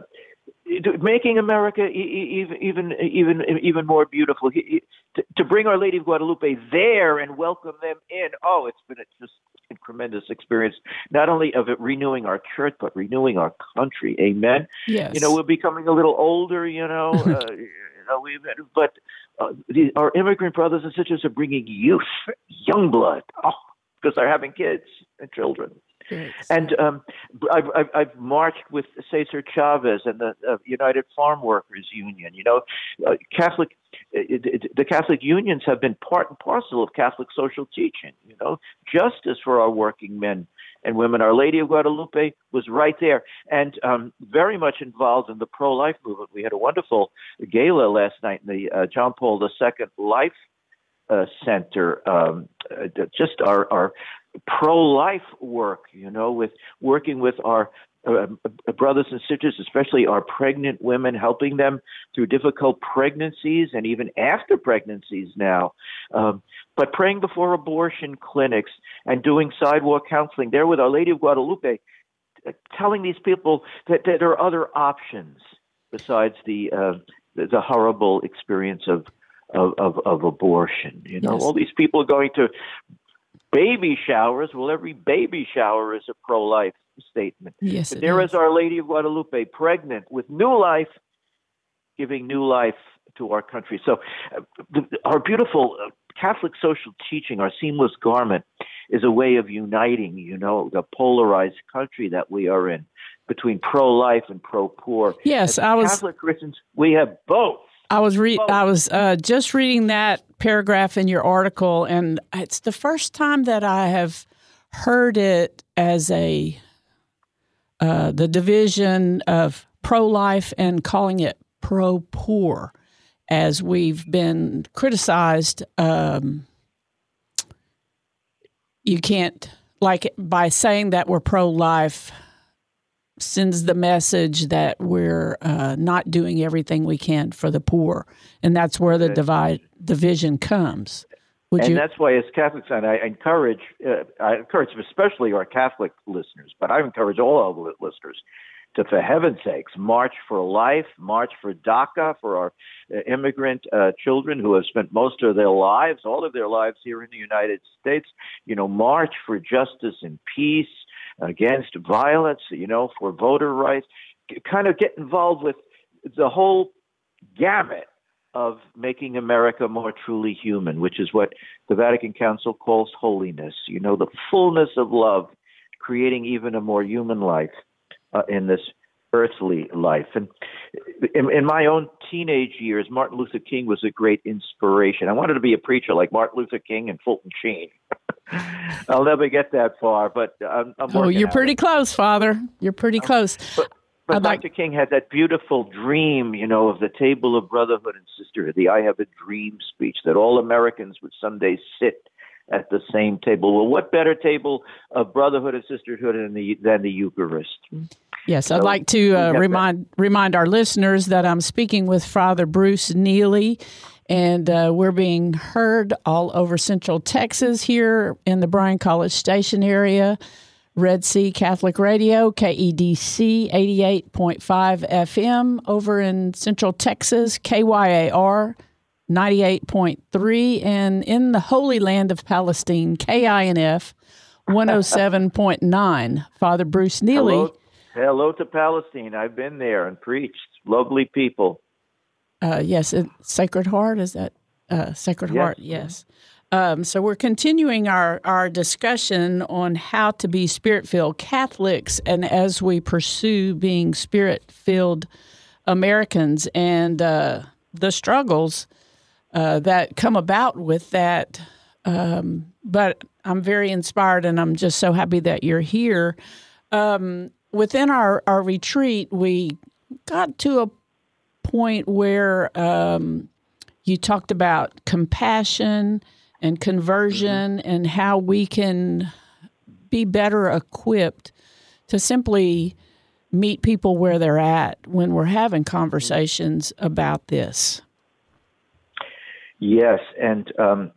Speaker 8: making America even even even even more beautiful. To bring Our Lady of Guadalupe there and welcome them in. Oh, it's been just tremendous experience, not only of it renewing our church, but renewing our country. Amen.
Speaker 7: Yes.
Speaker 8: You know, we're becoming a little older. You know, uh, you know, we've, but uh, the, our immigrant brothers and sisters are bringing youth, young blood. Oh, because they're having kids and children. And um, I've, I've, marched with Cesar Chavez and the uh, United Farm Workers Union. You know, uh, Catholic, it, the Catholic unions have been part and parcel of Catholic social teaching. You know, justice for our working men and women. Our Lady of Guadalupe was right there and um, very much involved in the pro-life movement. We had a wonderful gala last night in the uh, John Paul II Life uh, Center. Um, uh, just our, our pro-life work, you know, with working with our uh, brothers and sisters, especially our pregnant women, helping them through difficult pregnancies and even after pregnancies now. Um, but praying before abortion clinics and doing sidewalk counseling there with Our Lady of Guadalupe, uh, telling these people that, that there are other options besides the uh, the horrible experience of of, of, of abortion. You know,
Speaker 7: Yes.
Speaker 8: all these people are going to baby showers. Well, every baby shower is a pro life statement.
Speaker 7: Yes,
Speaker 8: there
Speaker 7: is.
Speaker 8: is Our Lady of Guadalupe, pregnant with new life, giving new life to our country. So, uh, the, our beautiful uh, Catholic social teaching, our seamless garment, is a way of uniting, you know, the polarized country that we are in between pro life and pro poor.
Speaker 7: Yes,
Speaker 8: As
Speaker 7: I was-
Speaker 8: Catholic Christians, we have both.
Speaker 7: I was re- I was uh, just reading that paragraph in your article, and it's the first time that I have heard it as a uh, the division of pro life and calling it pro poor, as we've been criticized. Um, you can't like by saying that we're pro life sends the message that we're uh, not doing everything we can for the poor, and that's where the divide division comes. Would
Speaker 8: and
Speaker 7: you?
Speaker 8: that's why, as Catholics, and I encourage, uh, I encourage especially our Catholic listeners, but I encourage all our li- listeners to, for heaven's sakes, march for life, march for DACA, for our uh, immigrant uh, children who have spent most of their lives, all of their lives here in the United States. You know, march for justice and peace against violence. You know, for voter rights. Kind of get involved with the whole gamut of making America more truly human, which is what the Vatican Council calls holiness. You know, the fullness of love, creating even a more human life uh, in this earthly life. And in, in, my own teenage years, Martin Luther King was a great inspiration. I wanted to be a preacher like Martin Luther King and Fulton Sheen. I'll never get that far, but I'm, I'm
Speaker 7: oh, you're pretty it. close, Father. You're pretty close.
Speaker 8: But, but Dr. Like... King had that beautiful dream, you know, of the table of brotherhood and sisterhood, the "I have a dream" speech that all Americans would someday sit at the same table. Well, what better table of brotherhood and sisterhood than the, than the Eucharist?
Speaker 7: Yes, I'd like to uh, remind that. remind our listeners that I'm speaking with Father Bruce Nieli, and uh, we're being heard all over Central Texas here in the Bryan College Station area. Red Sea Catholic Radio, KEDC 88.5 FM over in Central Texas, KYAR 98.3, and in the Holy Land of Palestine, KINF 107.9. Father Bruce Nieli.
Speaker 8: Hello, hello, to Palestine. I've been there and preached. Lovely people.
Speaker 7: Uh, yes, Sacred Heart, is that uh, Sacred yes. Heart? Yes. Um, so we're continuing our, our discussion on how to be spirit filled Catholics and as we pursue being spirit filled Americans and uh, the struggles uh, that come about with that. Um, but I'm very inspired and I'm just so happy that you're here. Um, within our, our retreat, we got to a point where um, you talked about compassion and conversion mm-hmm. and how we can be better equipped to simply meet people where they're at when we're having conversations about this.
Speaker 8: Yes, and um,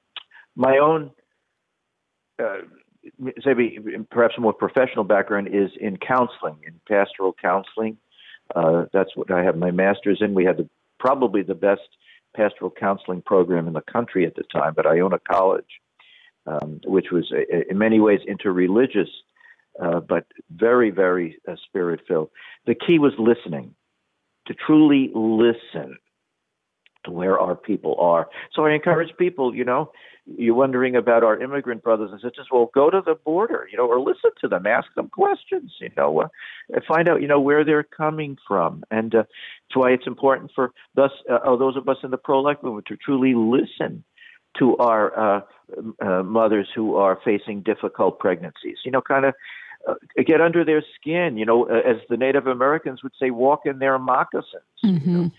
Speaker 8: my own, uh, maybe perhaps more professional background is in counseling, in pastoral counseling. Uh, that's what I have my master's in. We had the, probably the best pastoral counseling program in the country at the time, but Iona College, um, which was a, in many ways interreligious, uh, but very, very uh, spirit filled. The key was listening, to truly listen to where our people are. So I encourage people, you know, you're wondering about our immigrant brothers and sisters, well, go to the border, you know, or listen to them, ask them questions, you know, uh, find out, you know, where they're coming from. And uh, that's why it's important for thus, uh, those of us in the pro-life movement to truly listen to our uh, uh, mothers who are facing difficult pregnancies, you know, kind of uh, get under their skin, you know, uh, as the Native Americans would say, walk in their moccasins. Mm-hmm. You know?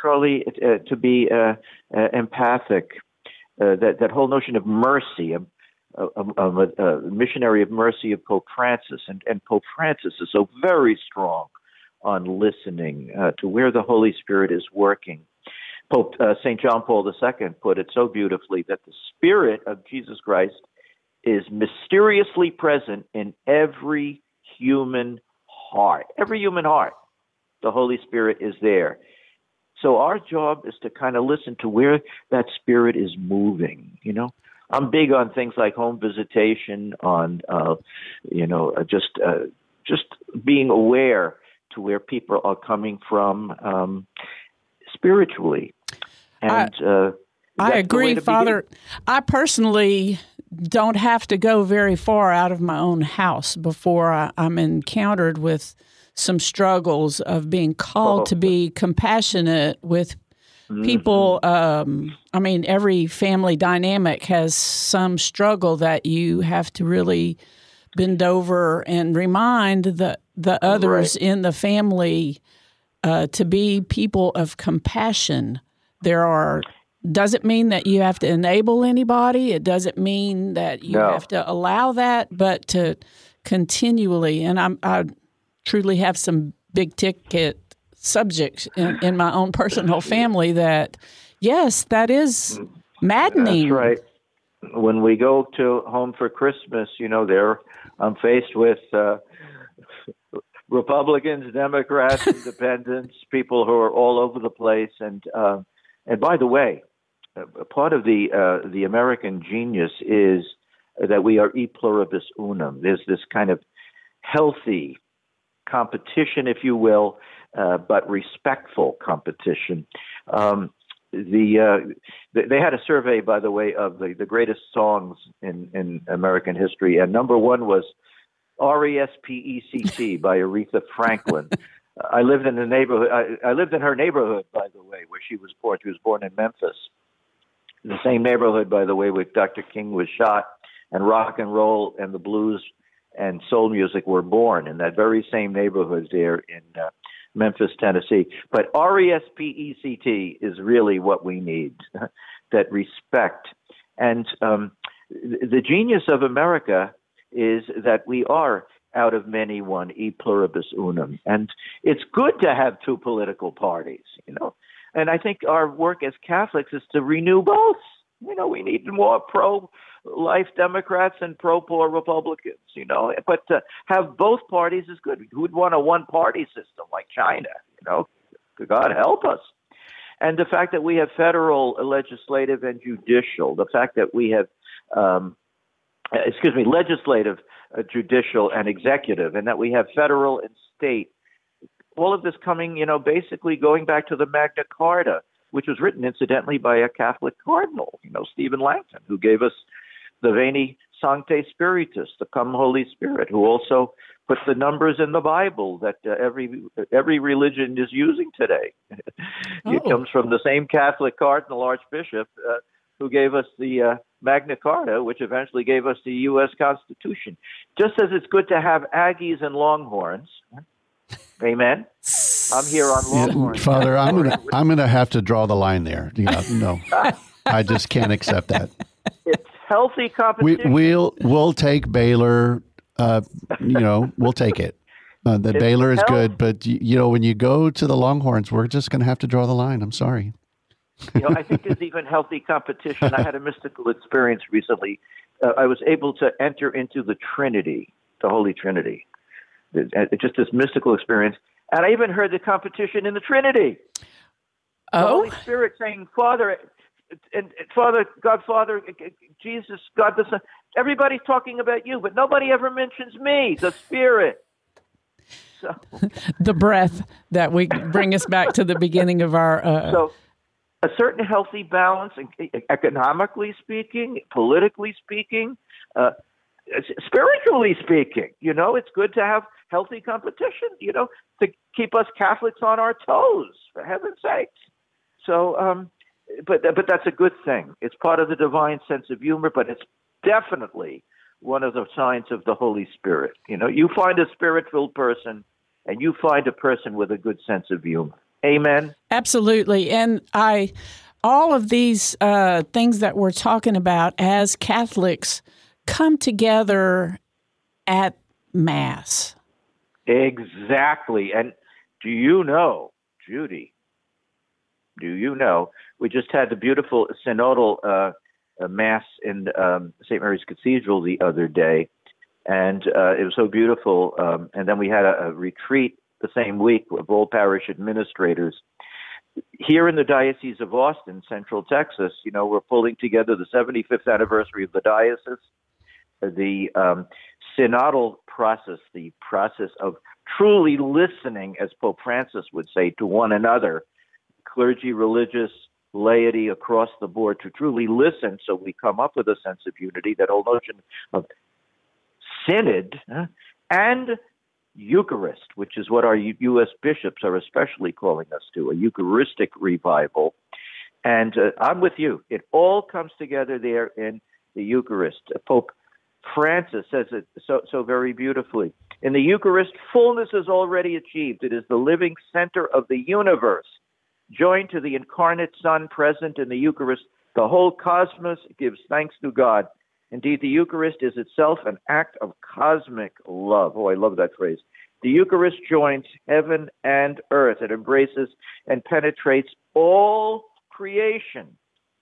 Speaker 8: truly uh, to be uh, uh, empathic. Uh, that that whole notion of mercy, of, of, a, a, missionary of mercy of Pope Francis, and, and Pope Francis is so very strong on listening uh, to where the Holy Spirit is working. Pope uh, Saint John Paul II put it so beautifully that the Spirit of Jesus Christ is mysteriously present in every human heart. Every human heart, the Holy Spirit is there. So our job is to kind of listen to where that spirit is moving, you know. I'm big on things like home visitation, on uh, you know, uh, just uh, just being aware to where people are coming from um, spiritually, and
Speaker 7: I, uh, I agree, Father. Begin? I personally don't have to go very far out of my own house before I, I'm encountered with some struggles of being called oh. to be compassionate with mm-hmm. people. Um, I mean, every family dynamic has some struggle that you have to really bend over and remind the the others right. in the family uh, to be people of compassion. There are doesn't mean that you have to enable anybody. It doesn't mean that you no. have to allow that, but to continually. And I'm I truly have some big ticket subjects in, in my own personal family that, yes, that is maddening.
Speaker 8: That's right. When we go to home for Christmas, you know, there I'm faced with uh, Republicans, Democrats, Independents, people who are all over the place. And uh, and by the way, part of the uh, the American genius is that we are e pluribus unum. There's this kind of healthy competition, if you will, uh, but respectful competition. Um, the uh, they had a survey, by the way, of the, the greatest songs in, in American history, and number one was R E S P E C T by Aretha Franklin. I lived in the neighborhood. I, I lived in her neighborhood, by the way, where she was born. She was born in Memphis, the same neighborhood, by the way, where Dr. King was shot, and rock and roll and the blues and soul music were born in that very same neighborhood there in uh, Memphis, Tennessee. But R E S P E C T is really what we need that respect. And um, the genius of America is that we are out of many one, e pluribus unum. And it's good to have two political parties, you know. And I think our work as Catholics is to renew both. You know, we need more pro life Democrats and pro poor Republicans, you know. But to have both parties is good. Who'd want a one party system like China, you know? God help us. And the fact that we have federal, legislative, and judicial, the fact that we have, um, excuse me, legislative, uh, judicial, and executive, and that we have federal and state, all of this coming, you know, basically going back to the Magna Carta, which was written incidentally by a Catholic cardinal, you know, Stephen Langton, who gave us the Veni Sancte Spiritus, the Come Holy Spirit, who also put the numbers in the Bible that uh, every every religion is using today. Oh. it comes from the same Catholic cardinal archbishop uh, who gave us the uh, Magna Carta, which eventually gave us the U.S. Constitution. Just as it's good to have Aggies and Longhorns. Amen. I'm here on Longhorns.
Speaker 2: Yeah, Father, I'm gonna I'm gonna have to draw the line there. You know, no, I just can't accept that.
Speaker 8: It's healthy competition.
Speaker 2: We, will we'll take Baylor. Uh, you know, we'll take it. Uh, the it's Baylor is health. good, but you, you know, when you go to the Longhorns, we're just going to have to draw the line. I'm sorry.
Speaker 8: you know, I think there's even healthy competition. I had a mystical experience recently. Uh, I was able to enter into the Trinity, the Holy Trinity. It, it, just this mystical experience. And I even heard the competition in the Trinity.
Speaker 7: Oh.
Speaker 8: The Holy Spirit saying, Father, and Father, God, Father, Jesus, God the Son. Everybody's talking about you, but nobody ever mentions me, the Spirit.
Speaker 7: So. the breath that we bring us back to the beginning of our. Uh,
Speaker 8: so, a certain healthy balance, economically speaking, politically speaking, uh, spiritually speaking. You know, it's good to have healthy competition. You know, to keep us Catholics on our toes, for heaven's sakes. So, um, but but that's a good thing. It's part of the divine sense of humor, but it's definitely one of the signs of the Holy Spirit. You know, you find a spirit-filled person, and you find a person with a good sense of humor. Amen.
Speaker 7: Absolutely, and I, all of these uh, things that we're talking about as Catholics come together at Mass.
Speaker 8: Exactly, and do you know, Judy? Do you know we just had the beautiful synodal uh, uh, mass in um, St. Mary's Cathedral the other day, and uh, it was so beautiful. Um, and then we had a, a retreat the same week of all parish administrators. Here in the Diocese of Austin, Central Texas, you know, we're pulling together the 75th anniversary of the diocese, the um, synodal process, the process of truly listening, as Pope Francis would say, to one another, clergy, religious, laity across the board to truly listen so we come up with a sense of unity, that whole notion of synod and Eucharist, which is what our U.S. bishops are especially calling us to, a Eucharistic revival. And uh, I'm with you. It all comes together there in the Eucharist. Pope Francis says it so, so very beautifully. In the Eucharist, fullness is already achieved. It is the living center of the universe joined to the incarnate Son present in the Eucharist, the whole cosmos gives thanks to God. Indeed, the Eucharist is itself an act of cosmic love. Oh, I love that phrase. The Eucharist joins heaven and earth. It embraces and penetrates all creation.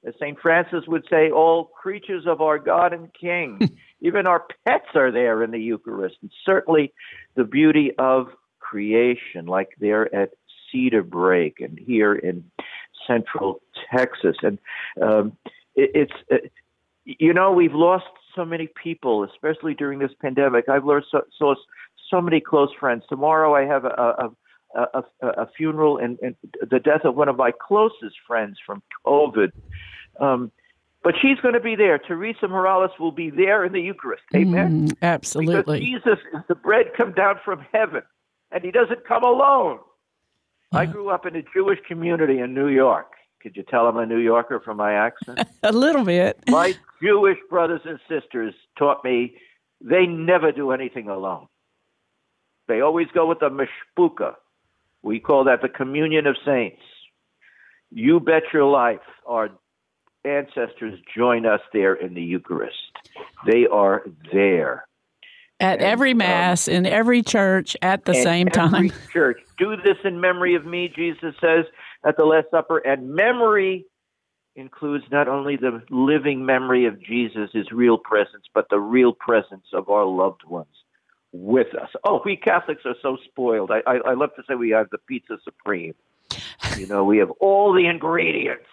Speaker 8: As St. Francis would say, all creatures of our God and King. Even our pets are there in the Eucharist. And certainly the beauty of creation, like there at Cedarbrake and here in Central Texas. And um, it, it's, uh, you know, we've lost so many people, especially during this pandemic. I've lost so, so, so many close friends. Tomorrow I have a, a, a, a, a funeral and, and the death of one of my closest friends from COVID. Um, but she's going to be there. Teresa Morales will be there in the Eucharist. Amen.
Speaker 7: Mm, absolutely.
Speaker 8: Because Jesus is the bread come down from heaven, and he doesn't come alone. I grew up in a Jewish community in New York. Could you tell I'm a New Yorker from my accent?
Speaker 7: a little bit.
Speaker 8: my Jewish brothers and sisters taught me they never do anything alone. They always go with the mishpucha. We call that the communion of saints. You bet your life our ancestors join us there in the Eucharist. They are there.
Speaker 7: At
Speaker 8: And,
Speaker 7: every
Speaker 8: um,
Speaker 7: mass, in every church, at the same
Speaker 8: every
Speaker 7: time.
Speaker 8: Church, do this in memory of me, Jesus says at the Last Supper. And memory includes not only the living memory of Jesus, his real presence, but the real presence of our loved ones with us. Oh, we Catholics are so spoiled. I, I, I love to say we have the pizza supreme. You know, we have all the ingredients.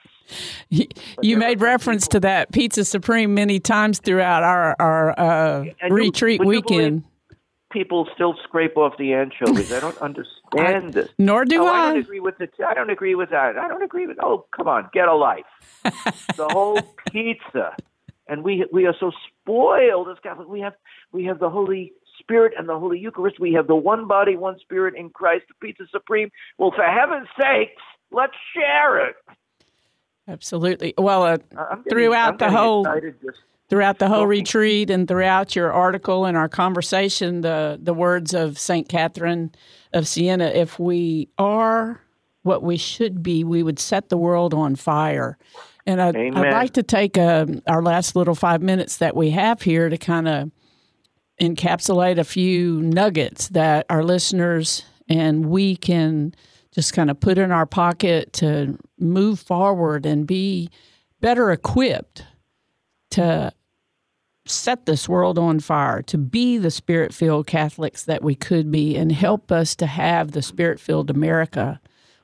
Speaker 7: You, you made reference to that Pizza Supreme many times throughout our our uh, retreat
Speaker 8: you
Speaker 7: weekend.
Speaker 8: People still scrape off the anchovies. I don't understand this.
Speaker 7: Nor do
Speaker 8: oh, I.
Speaker 7: I.
Speaker 8: don't agree with the. I don't agree with that. I don't agree with. Oh, come on, get a life. the whole pizza, and we we are so spoiled as Catholics. We have we have the Holy Spirit and the Holy Eucharist. We have the one body, one Spirit in Christ. The pizza supreme. Well, for heaven's sakes, let's share it.
Speaker 7: Absolutely. Well, uh,
Speaker 8: I-
Speaker 7: throughout the whole throughout the whole retreat and throughout your article and our conversation, the the words of Saint Catherine of Siena: "If we are what we should be, we would set the world on fire." And I'd, I'd like to take um our last little five minutes that we have here to kind of encapsulate a few nuggets that our listeners and we can just kind of put in our pocket to move forward and be better equipped to set this world on fire, to be the spirit filled Catholics that we could be, and help us to have the spirit filled America.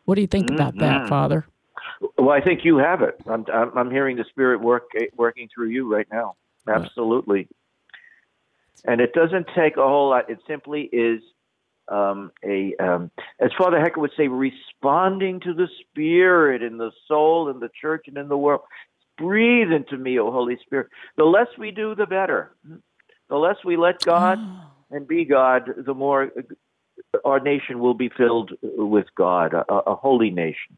Speaker 7: What do you think about that, mm-hmm. Father?
Speaker 8: Well, I think you have it. I'm I'm, hearing the Spirit work working through you right now. Absolutely. And it doesn't take a whole lot. It simply is um, a, um, as Father Hecker would say, responding to the Spirit in the soul, in the church, and in the world. Breathe into me, O Holy Spirit. The less we do, the better. The less we let God and be God, the more our nation will be filled with God, a, a holy nation.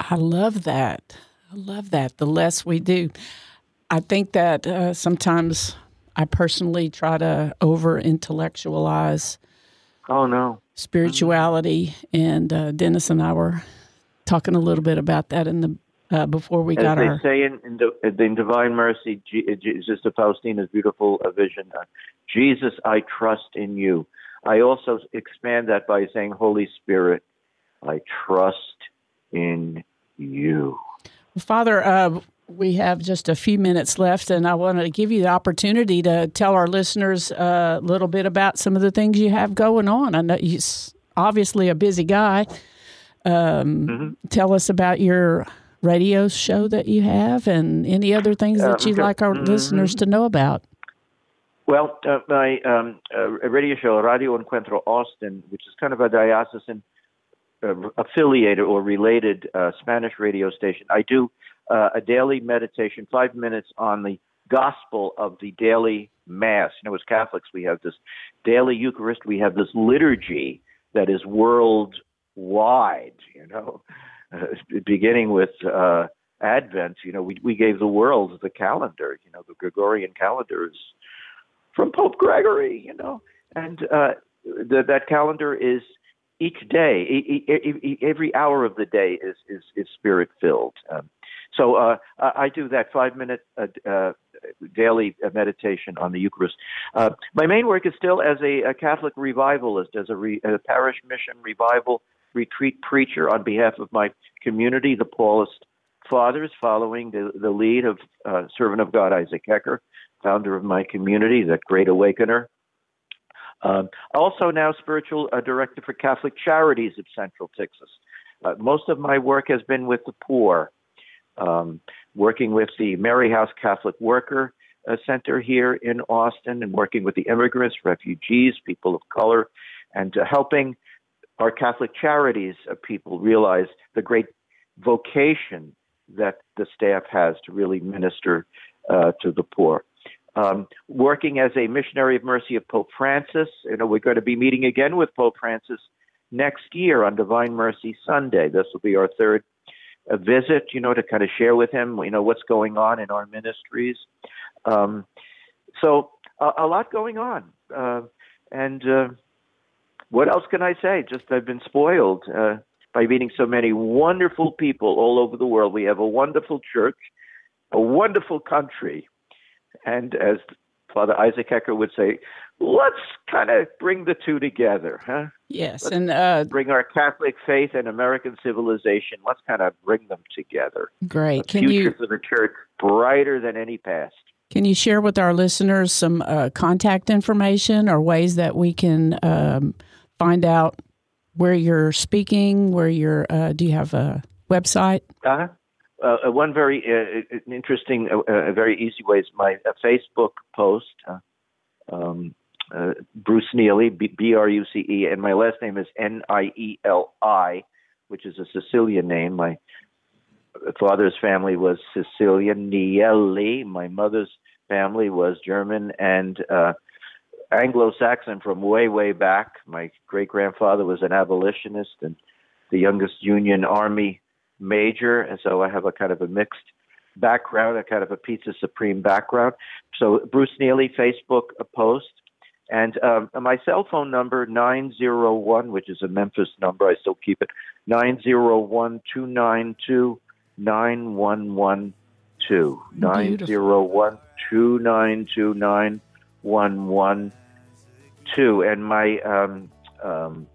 Speaker 7: I love that. I love that. The less we do, I think that uh, sometimes I personally try to over intellectualize
Speaker 8: Oh no.
Speaker 7: spirituality, and uh, Dennis and I were talking a little bit about that in the uh, before we
Speaker 8: As
Speaker 7: got
Speaker 8: they
Speaker 7: our.
Speaker 8: say in, in, the, in Divine Mercy, G, G, Sister Faustina's beautiful uh, vision, uh, Jesus, I trust in you. I also expand that by saying, Holy Spirit, I trust in you.
Speaker 7: Father, uh, we have just a few minutes left, and I want to give you the opportunity to tell our listeners uh, a little bit about some of the things you have going on. I know you're obviously a busy guy. Um, Tell us about your radio show that you have and any other things that
Speaker 8: Um,
Speaker 7: you'd like our
Speaker 8: mhm.
Speaker 7: listeners to know about.
Speaker 8: Well, uh, my um, uh, radio show, Radio Encuentro Austin, which is kind of a diocesan uh, affiliated or related uh, Spanish radio station, I do uh, a daily meditation, five minutes on the gospel of the daily Mass. You know, as Catholics, we have this daily Eucharist, we have this liturgy that is worldwide, you know, uh, beginning with. Uh, Advent, you know, we we gave the world the calendar. You know, the Gregorian calendar is from Pope Gregory, you know, and uh, the, that calendar is each day, every hour of the day is is, is spirit filled. Um, so uh, I do that five minute uh, uh, daily meditation on the Eucharist. Uh, my main work is still as a, a Catholic revivalist, as a, re, a parish mission revival retreat preacher on behalf of my community, the Paulist Fathers, following the, the lead of uh, servant of God Isaac Hecker founder of my community, the great awakener. Um, also, now spiritual uh, director for Catholic Charities of Central Texas. Uh, most of my work has been with the poor, um, working with the Mary House Catholic Worker uh, Center here in Austin, and working with the immigrants, refugees, people of color, and uh, helping our Catholic Charities uh, people realize the great vocation that the staff has to really minister uh, to the poor. Um, working as a missionary of mercy of Pope Francis, you know, we're going to be meeting again with Pope Francis next year on Divine Mercy Sunday. This will be our third uh, visit, you know, to kind of share with him, you know, what's going on in our ministries. Um, so a, a, lot going on, uh, and uh, what else can I say? Just I've been spoiled uh, by meeting so many wonderful people all over the world. We have a wonderful church, a wonderful country, and as Father Isaac Hecker would say, let's kind of bring the two together, huh?
Speaker 7: Yes,
Speaker 8: let's
Speaker 7: and uh,
Speaker 8: bring our Catholic faith and American civilization. Let's kind of bring them together.
Speaker 7: Great.
Speaker 8: A
Speaker 7: Can
Speaker 8: future
Speaker 7: you
Speaker 8: for the church brighter than any past.
Speaker 7: can you share with our listeners some uh, contact information or ways that we can um, find out where you're speaking? Where you're? Uh, do you have a website?
Speaker 8: Uh-huh. Uh, one very uh, interesting, uh, uh, very easy way is my uh, Facebook post. Uh, um, uh, Bruce Nieli, B R U C E, and my last name is N I E L I, which is a Sicilian name. My father's family was Sicilian, Nieli. My mother's family was German and uh, Anglo-Saxon from way, way back. My great grandfather was an abolitionist and the youngest Union Army major, and so I have a kind of a mixed background, a kind of a Pizza Supreme background. So Bruce Nieli, Facebook a post, and um, my cell phone number nine zero one, which is a Memphis number, I still keep it nine zero one two nine two nine one one two nine zero one two nine two nine one one two, and my um, um,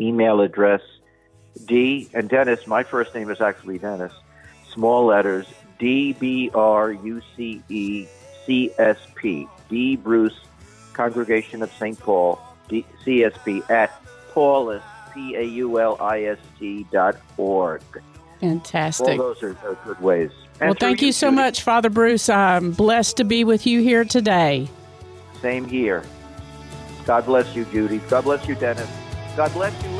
Speaker 8: email address D and Dennis. My first name is actually Dennis. Small letters D B R U C E C S P D Bruce Congregation of St. Paul D, CSP at Paulist P A U L I S T dot org.
Speaker 7: Fantastic.
Speaker 8: All those are, are good ways. And
Speaker 7: Well, thank you so much, Father Bruce. I'm blessed to be with you here today.
Speaker 8: Same here. God bless you, Judy. God bless you, Dennis. God bless you,